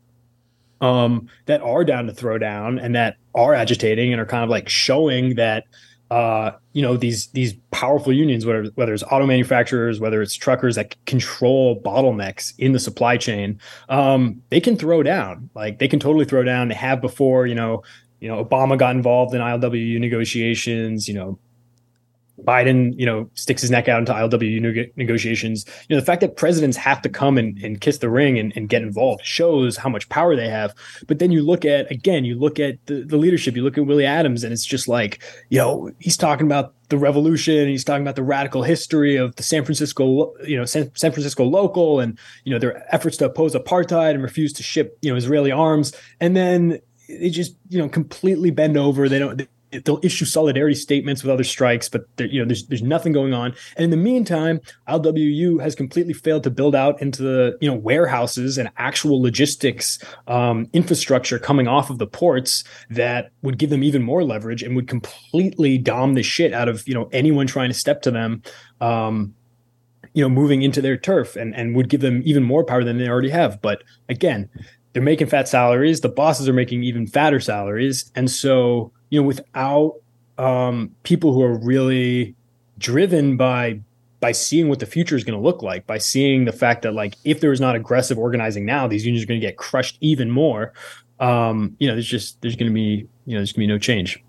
um, that are down to throw down and that are agitating and are kind of like showing that uh, you know these these powerful unions, whether whether it's auto manufacturers, whether it's truckers that control bottlenecks in the supply chain, um, they can throw down. Like they can totally throw down. They have before. You know, you know, Obama got involved in ILWU negotiations. You know, Biden, you know, sticks his neck out into ILWU negotiations. You know, the fact that presidents have to come and, and kiss the ring and, and, get involved shows how much power they have. But then you look at, again, you look at the, the leadership, you look at Willie Adams, and it's just like, you know, he's talking about the revolution, he's talking about the radical history of the San Francisco, you know, San, San Francisco local and, you know, their efforts to oppose apartheid and refuse to ship, you know, Israeli arms. And then they just, you know, completely bend over. They don't, they'll issue solidarity statements with other strikes, but you know, there's there's nothing going on. And in the meantime, LWU has completely failed to build out into the you know warehouses and actual logistics um, infrastructure coming off of the ports that would give them even more leverage and would completely dom the shit out of you know anyone trying to step to them. Um, you know, moving into their turf and, and would give them even more power than they already have. But again, they're making fat salaries. The bosses are making even fatter salaries. And so you know, without um, people who are really driven by by seeing what the future is going to look like, by seeing the fact that like if there is not aggressive organizing now, these unions are going to get crushed even more. Um, you know, there's just there's going to be you know there's going to be no change.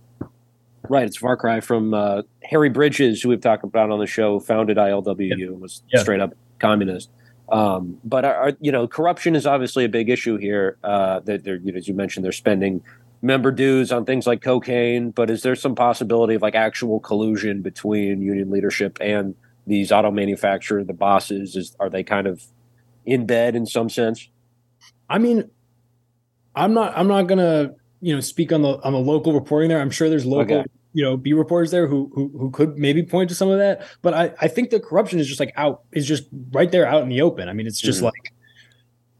Right, it's far cry from uh, Harry Bridges, who we've talked about on the show, founded ILWU, yep. was yep. straight up communist. Um, but are, are, you know, corruption is obviously a big issue here. Uh, that they're, you know, as you mentioned, they're spending member dues on things like cocaine. But is there some possibility of like actual collusion between union leadership and these auto manufacturer, the bosses? Is are they kind of in bed in some sense? I mean, I'm not. I'm not gonna you know speak on the on the local reporting there. I'm sure there's local. Okay. You know, B reporters there who, who who could maybe point to some of that, but I, I think the corruption is just like out is just right there out in the open. I mean, it's just Mhm. like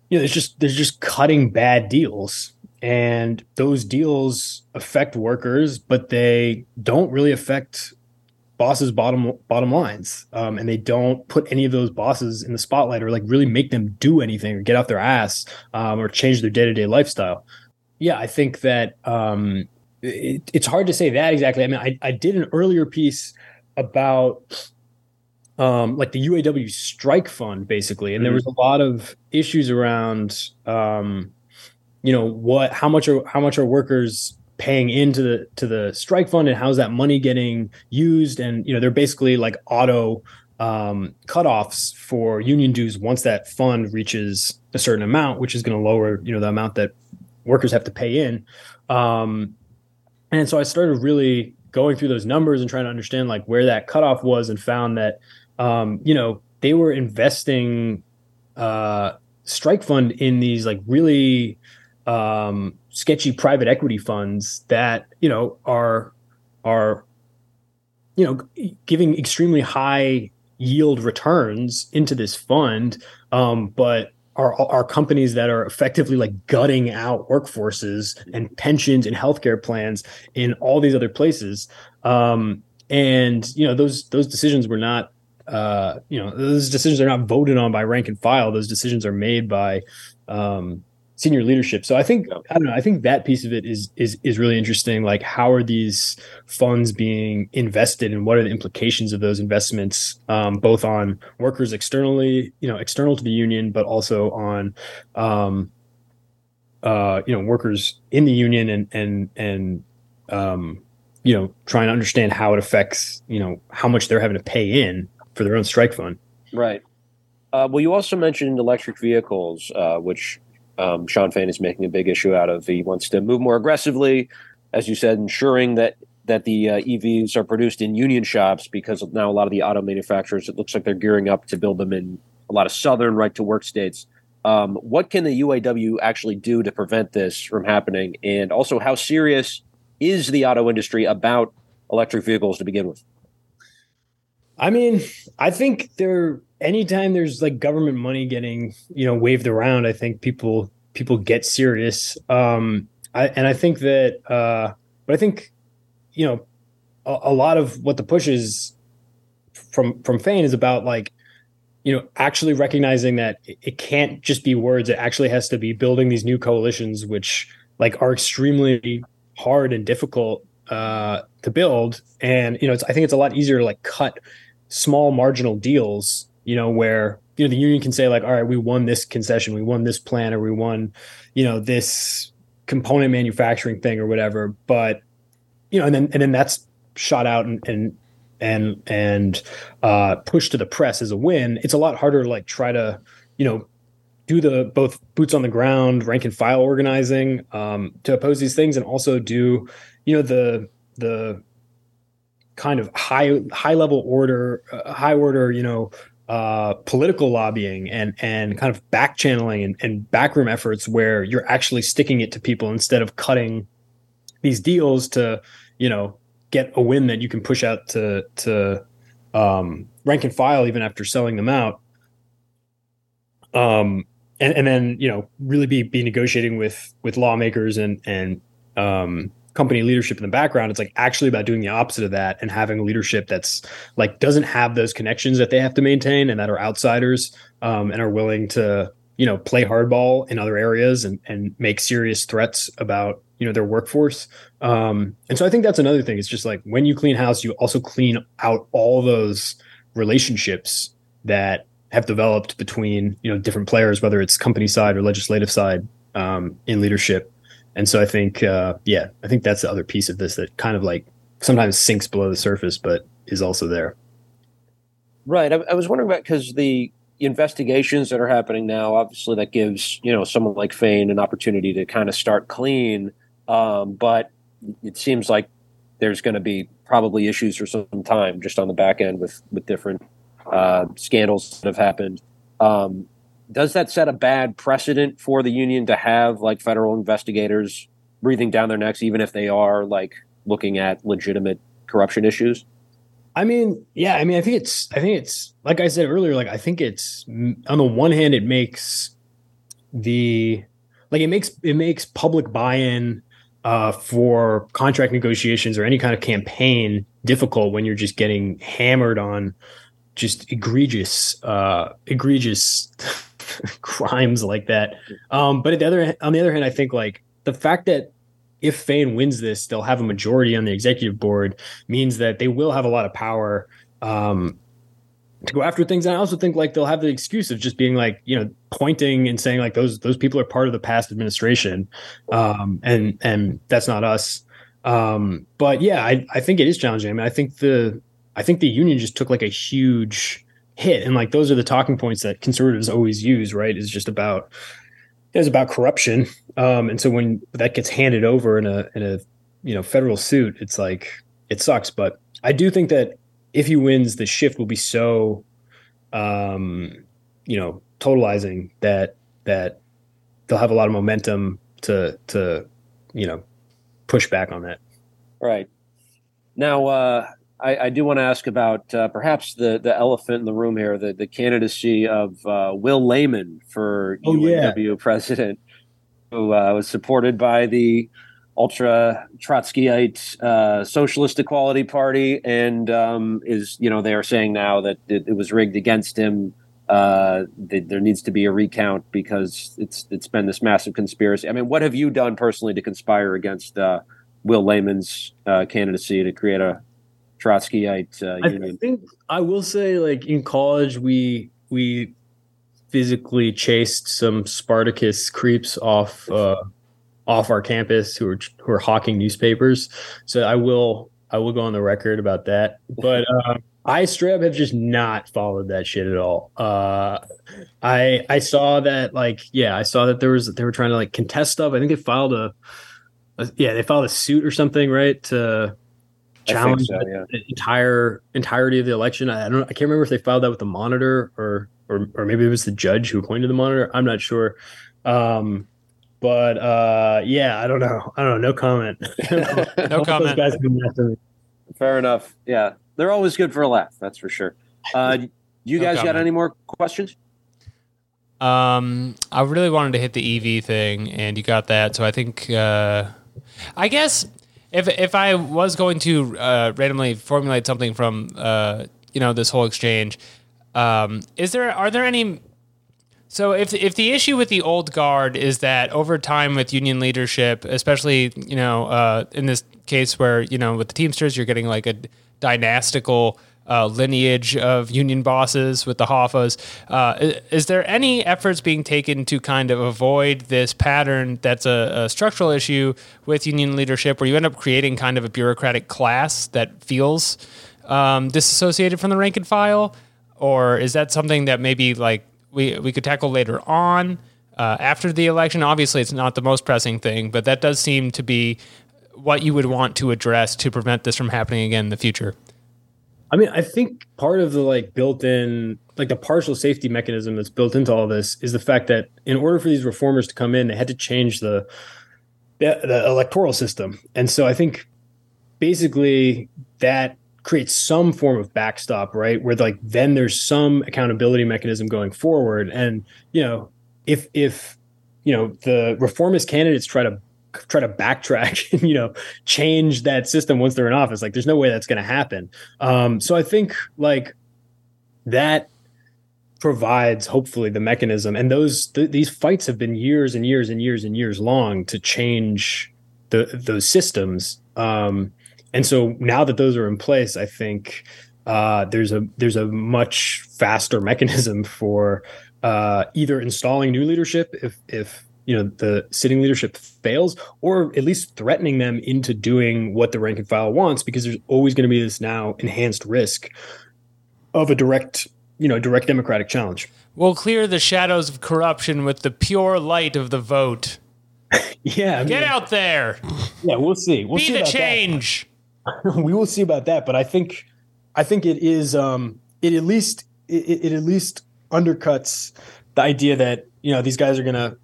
you know, there's just there's just cutting bad deals, and those deals affect workers, but they don't really affect bosses' bottom bottom lines, um, and they don't put any of those bosses in the spotlight or like really make them do anything or get off their ass um, or change their day to day lifestyle. Yeah, I think that um, it, it's hard to say that exactly. I mean, I, I did an earlier piece about um, like the UAW strike fund, basically, and there was a lot of issues around, um, you know, what, how much are how much are workers paying into the to the strike fund, and how's that money getting used? And you know, they're basically like auto um, cutoffs for union dues once that fund reaches a certain amount, which is going to lower, you know, the amount that workers have to pay in. Um, and so I started really going through those numbers and trying to understand like where that cutoff was, and found that um, you know they were investing uh, strike fund in these like really um, sketchy private equity funds that you know are are you know giving extremely high yield returns into this fund, um, but are are companies that are effectively like gutting out workforces and pensions and healthcare plans in all these other places. Um, and you know those those decisions were not uh, you know those decisions are not voted on by rank and file. Those decisions are made by um, senior leadership. So I think I don't know. I think that piece of it is is is really interesting. Like how are these funds being invested, and what are the implications of those investments, um, both on workers externally, you know, external to the union, but also on um, uh, you know workers in the union and and and um, you know trying to understand how it affects you know how much they're having to pay in for their own strike fund. Right. Uh, well, you also mentioned electric vehicles, uh, which um, Shawn Fain is making a big issue out of. He wants to move more aggressively, as you said, ensuring that that the uh, EVs are produced in union shops because now a lot of the auto manufacturers, it looks like they're gearing up to build them in a lot of southern right to work states. Um, what can the UAW actually do to prevent this from happening? And also, how serious is the auto industry about electric vehicles to begin with? I mean, I think there anytime there's like government money getting, you know, waved around, I think people people get serious. Um I and I think that uh but I think you know a, a lot of what the push is from from Fain is about like you know actually recognizing that it, it can't just be words it actually has to be building these new coalitions which like are extremely hard and difficult uh to build and you know it's, i think it's a lot easier to like cut small marginal deals you know where you know the union can say like all right we won this concession we won this plan or we won you know this component manufacturing thing or whatever. But you know and then and then that's shot out and and and and uh pushed to the press as a win. It's a lot harder to like try to you know do the both boots on the ground rank and file organizing um to oppose these things and also do you know the the kind of high high level order uh, high order you know uh, political lobbying and and kind of back channeling and, and backroom efforts where you're actually sticking it to people instead of cutting these deals to you know get a win that you can push out to to um, rank and file even after selling them out. Um and, and then you know really be be negotiating with with lawmakers and and um company leadership in the background it's like actually about doing the opposite of that and having leadership that's like doesn't have those connections that they have to maintain and that are outsiders um, and are willing to you know play hardball in other areas and and make serious threats about you know their workforce. Um, and so i think that's another thing. It's just like when you clean house you also clean out all those relationships that have developed between you know different players whether it's company side or legislative side um, in leadership and so I think, uh, yeah, I think that's the other piece of this that kind of like sometimes sinks below the surface, but is also there. Right. I, I was wondering about because the investigations that are happening now, obviously that gives you know someone like Fain an opportunity to kind of start clean. Um, but it seems like there's going to be probably issues for some time just on the back end with with different uh, scandals that have happened. Um, does that set a bad precedent for the union to have like federal investigators breathing down their necks, even if they are like looking at legitimate corruption issues? I mean, yeah, I mean, I think it's, I think it's, like I said earlier, like I think it's, on the one hand, it makes the, like it makes, it makes public buy in uh, for contract negotiations or any kind of campaign difficult when you're just getting hammered on just egregious, uh, egregious crimes like that. Um, but the other, on the other hand, I think like the fact that if Fain wins this, they'll have a majority on the executive board means that they will have a lot of power um, to go after things. And I also think like they'll have the excuse of just being like, you know, pointing and saying like those those people are part of the past administration, um, and and that's not us. Um, but yeah, I I think it is challenging. I mean, I think the I think the union just took like a huge hit, and like those are the talking points that conservatives always use. Right? Is just about is about corruption. Um, and so when that gets handed over in a in a you know federal suit, it's like it sucks. But I do think that if he wins, the shift will be so um, you know totalizing that that they'll have a lot of momentum to to you know push back on that. Right. Now, uh, I, I, do want to ask about uh, perhaps the, the elephant in the room here, the, the candidacy of uh, Will Lehman for oh, UAW yeah. president, who uh, was supported by the ultra Trotskyite uh, Socialist Equality Party, and um, is you know they are saying now that it, it was rigged against him. Uh, there needs to be a recount because it's it's been this massive conspiracy. I mean, what have you done personally to conspire against Will Lehman's candidacy to create a Trotskyite uh, I think I will say, like in college, we we physically chased some Spartacist creeps off uh, off our campus who were who were hawking newspapers. So I will I will go on the record about that. But uh, I straight up have just not followed that shit at all. Uh, I I saw that like yeah I saw that there was they were trying to like contest stuff. I think they filed a, a yeah they filed a suit or something right to challenge so, yeah. the entire entirety of the election. I, I don't I can't remember if they filed that with the monitor or or or maybe it was the judge who appointed the monitor. I'm not sure. Um, but uh, yeah, I don't know. I don't know. No comment. no comment. guys have been after me. Fair enough. Yeah, they're always good for a laugh. That's for sure. Uh, you No guys got any more questions? Um, I really wanted to hit the EV thing, and you got that. So I think, uh, I guess, if if I was going to uh, randomly formulate something from uh, you know this whole exchange, um, is there are there any? So if if the issue with the old guard is that over time with union leadership, especially you know uh, in this case where you know with the Teamsters you're getting like a dynastical uh, lineage of union bosses with the Hoffas. Uh, is there any efforts being taken to kind of avoid this pattern that's a, a structural issue with union leadership where you end up creating kind of a bureaucratic class that feels um, disassociated from the rank and file? Or is that something that maybe like we, we could tackle later on uh, after the election? Obviously, it's not the most pressing thing, but that does seem to be what you would want to address to prevent this from happening again in the future. I mean, I think part of the like built-in, like the partial safety mechanism that's built into all this is the fact that in order for these reformers to come in, they had to change the the, the electoral system, and so I think basically that creates some form of backstop, right? Where like then there's some accountability mechanism going forward, and you know, if if you know the reformist candidates try to try to backtrack and you know change that system once they're in office. Like there's no way that's going to happen. Um so i think like that provides hopefully the mechanism. And those th- these fights have been years and years and years and years long to change the those systems. Um and so now that those are in place i think uh there's a there's a much faster mechanism for uh either installing new leadership if if you know the sitting leadership fails or at least threatening them into doing what the rank and file wants because there's always going to be this now enhanced risk of a direct you know direct democratic challenge. We'll clear the shadows of corruption with the pure light of the vote. Yeah, I Get mean, out there. Yeah, we'll see. We'll Be see the about that. change. we will see about that, but I think I think it is um it at least it, it at least undercuts the idea that you know these guys are gonna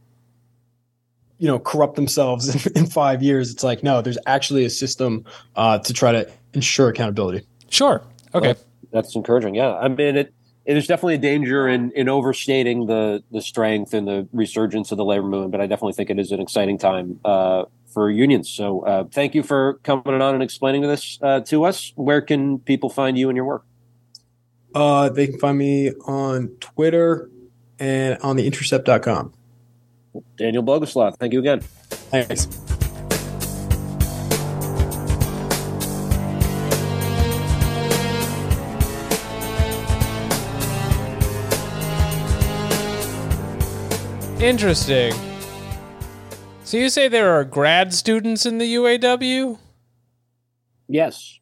you know corrupt themselves in, in five years. It's like no, there's actually a system uh, to try to ensure accountability. Sure. Okay. Well, that's encouraging. Yeah, I mean it. It is definitely a danger in, in overstating the the strength and the resurgence of the labor movement, but I definitely think it is an exciting time uh, for unions. So, uh, thank you for coming on and explaining this uh, to us. Where can people find you and your work? Uh, they can find me on Twitter and on the intercept.com. Daniel Boguslaw, thank you again. Thanks. Interesting. So you say there are grad students in the UAW? Yes.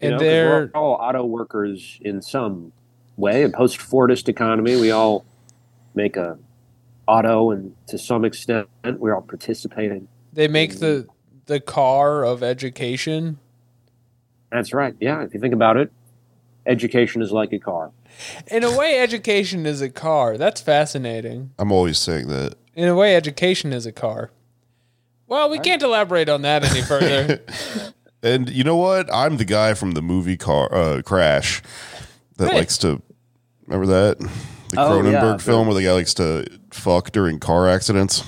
You And they're we're all auto workers in some way. A post Fordist economy, we all make a auto, and to some extent, we're all participating. they make the the car of education. That's right. Yeah, if you think about it, education is like a car. In a way, education is a car. That's fascinating. I'm always saying that. In a way, education is a car. Well, we can't elaborate on that any further. And you know what? I'm the guy from the movie Car uh, Crash that Right. likes to remember that the Oh, Cronenberg yeah, film where the guy likes to fuck during car accidents.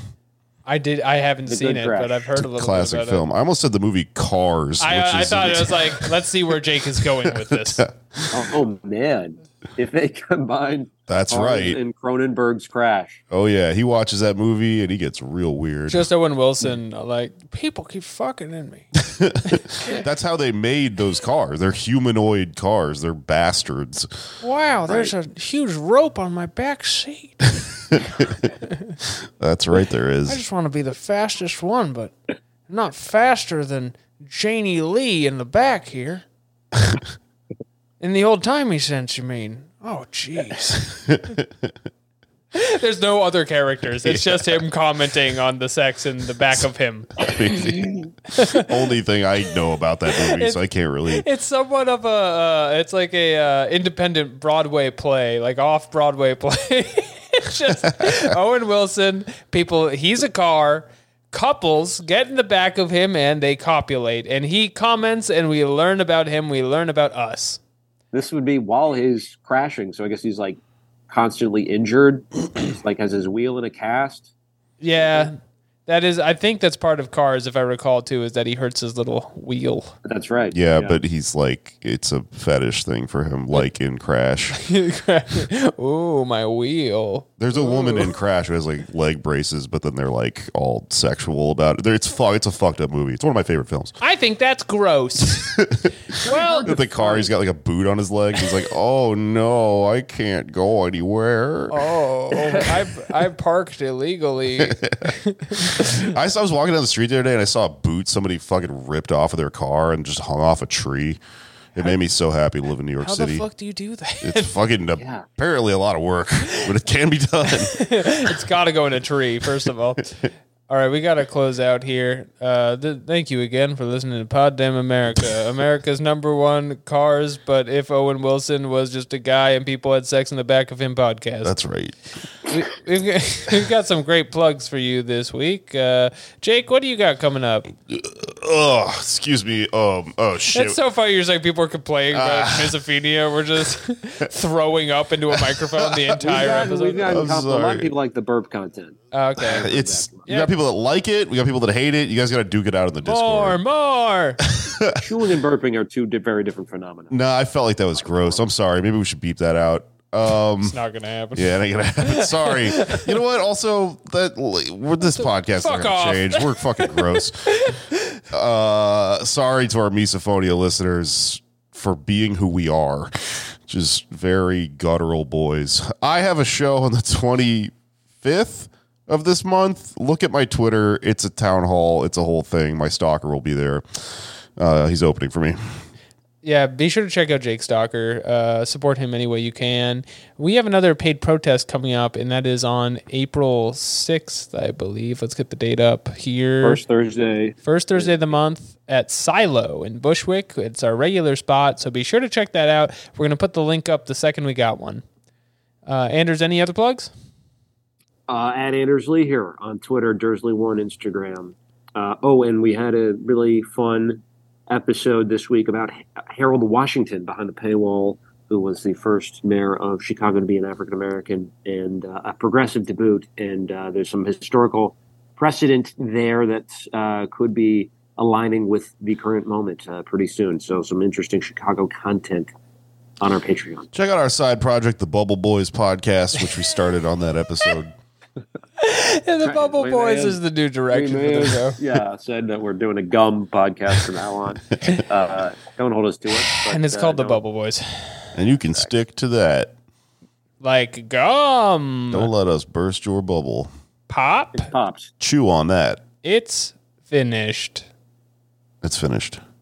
I did. I haven't The seen it, Crash. but I've heard a little Classic bit about film. I almost said the movie Cars. it. I, which I is- thought it was like, let's see where Jake is going with this. Oh, oh, man, if they combine That's Cars right. In Cronenberg's Crash, Oh yeah, he watches that movie and he gets real weird. Just Owen Wilson, like people keep fucking in me. That's how they made those cars. They're humanoid cars. They're bastards. Wow, there's a huge rope on my back seat. That's right. There is. I just want to be the fastest one, but not faster than Janie Lee in the back here. in the old timey sense, you mean? Oh, jeez. There's no other characters. It's just him commenting on the sex in the back of him. Only thing I know about that movie, so I can't really. It's somewhat of a. Uh, it's like a uh, independent Broadway play, like off Broadway play. it's just Owen Wilson. People. He's a car. Couples get in the back of him and they copulate, and he comments, and we learn about him. We learn about us. This would be while he's crashing. So I guess he's like constantly injured, like has his wheel in a cast. Yeah, that is. I think that's part of Cars, if I recall too, is that he hurts his little wheel. That's right. Yeah, but he's like, it's a fetish thing for him, like in Crash. Ooh, my wheel. There's a woman in Crash who has like leg braces, but then they're like all sexual about it. It's fu- It's a fucked up movie. It's one of my favorite films. I think that's gross. well, With the car, he's got like a boot on his leg. He's like, oh no, I can't go anywhere. Oh, I I parked illegally. I, saw, I was walking down the street the other day and I saw a boot somebody fucking ripped off of their car and just hung off a tree. It made me so happy to live in New York How City. How the fuck do you do that? It's fucking apparently a lot of work, but it can be done. it's got to go in a tree, first of all. All right, we got to close out here. Uh, th- thank you again for listening to Pod Damn America, America's number one cars. But if Owen Wilson was just a guy and people had sex in the back of him podcast, That's right. we, we've, got, we've got some great plugs for you this week. Uh, Jake, what do you got coming up? Oh, excuse me. Um. Oh shit. It's so funny. You're just like people are complaining about misophonia. We're just throwing up into a microphone the entire We've gotten, episode. we've gotten I'm compl- a lot of people like the burp content. Okay. It's we Yeah. got people that like it. We got people that hate it. You guys got to duke it out in the More, Discord. more. More. Chewing and burping are two di- very different phenomena. No, I felt like that was gross. I'm sorry. Maybe we should beep that out. Um. It's not gonna happen. Yeah, it ain't gonna happen. Sorry. You know what? Also, that we're this podcast is not Fuck gonna off. change. We're fucking gross. uh, sorry to our misophonia listeners for being who we are, just very guttural boys. I have a show on the twenty fifth of this month. Look at my Twitter. It's a town hall. It's a whole thing. My stalker will be there. Uh, he's opening for me. Yeah, be sure to check out Jake Stalker. Uh, support him any way you can. We have another paid protest coming up, and that is on April 6th, I believe. Let's get the date up here. First Thursday. First Thursday of the month at Silo in Bushwick. It's our regular spot, so be sure to check that out. We're going to put the link up the second we got one. Uh, Anders, any other plugs? Uh, at Anders Lee here on Twitter, Dursley1 Instagram. Uh, oh, and we had a really fun episode this week about Harold Washington behind the paywall, who was the first mayor of Chicago to be an African American and uh, a progressive to boot. And uh, there's some historical precedent there that uh, could be aligning with the current moment uh, pretty soon. So, some interesting Chicago content on our Patreon. Check out our side project, the Bubble Boys podcast, which we started on that episode. Yeah, the Bubble We Boys may is the new direction for may the show. have, Yeah, said that we're doing a gum podcast from now on. Uh, don't hold us to it. but, And it's uh, called the Bubble Boys. And you can stick to that. Like gum. Don't let us burst your bubble. Pop. Pops. Chew on that. It's finished. It's finished.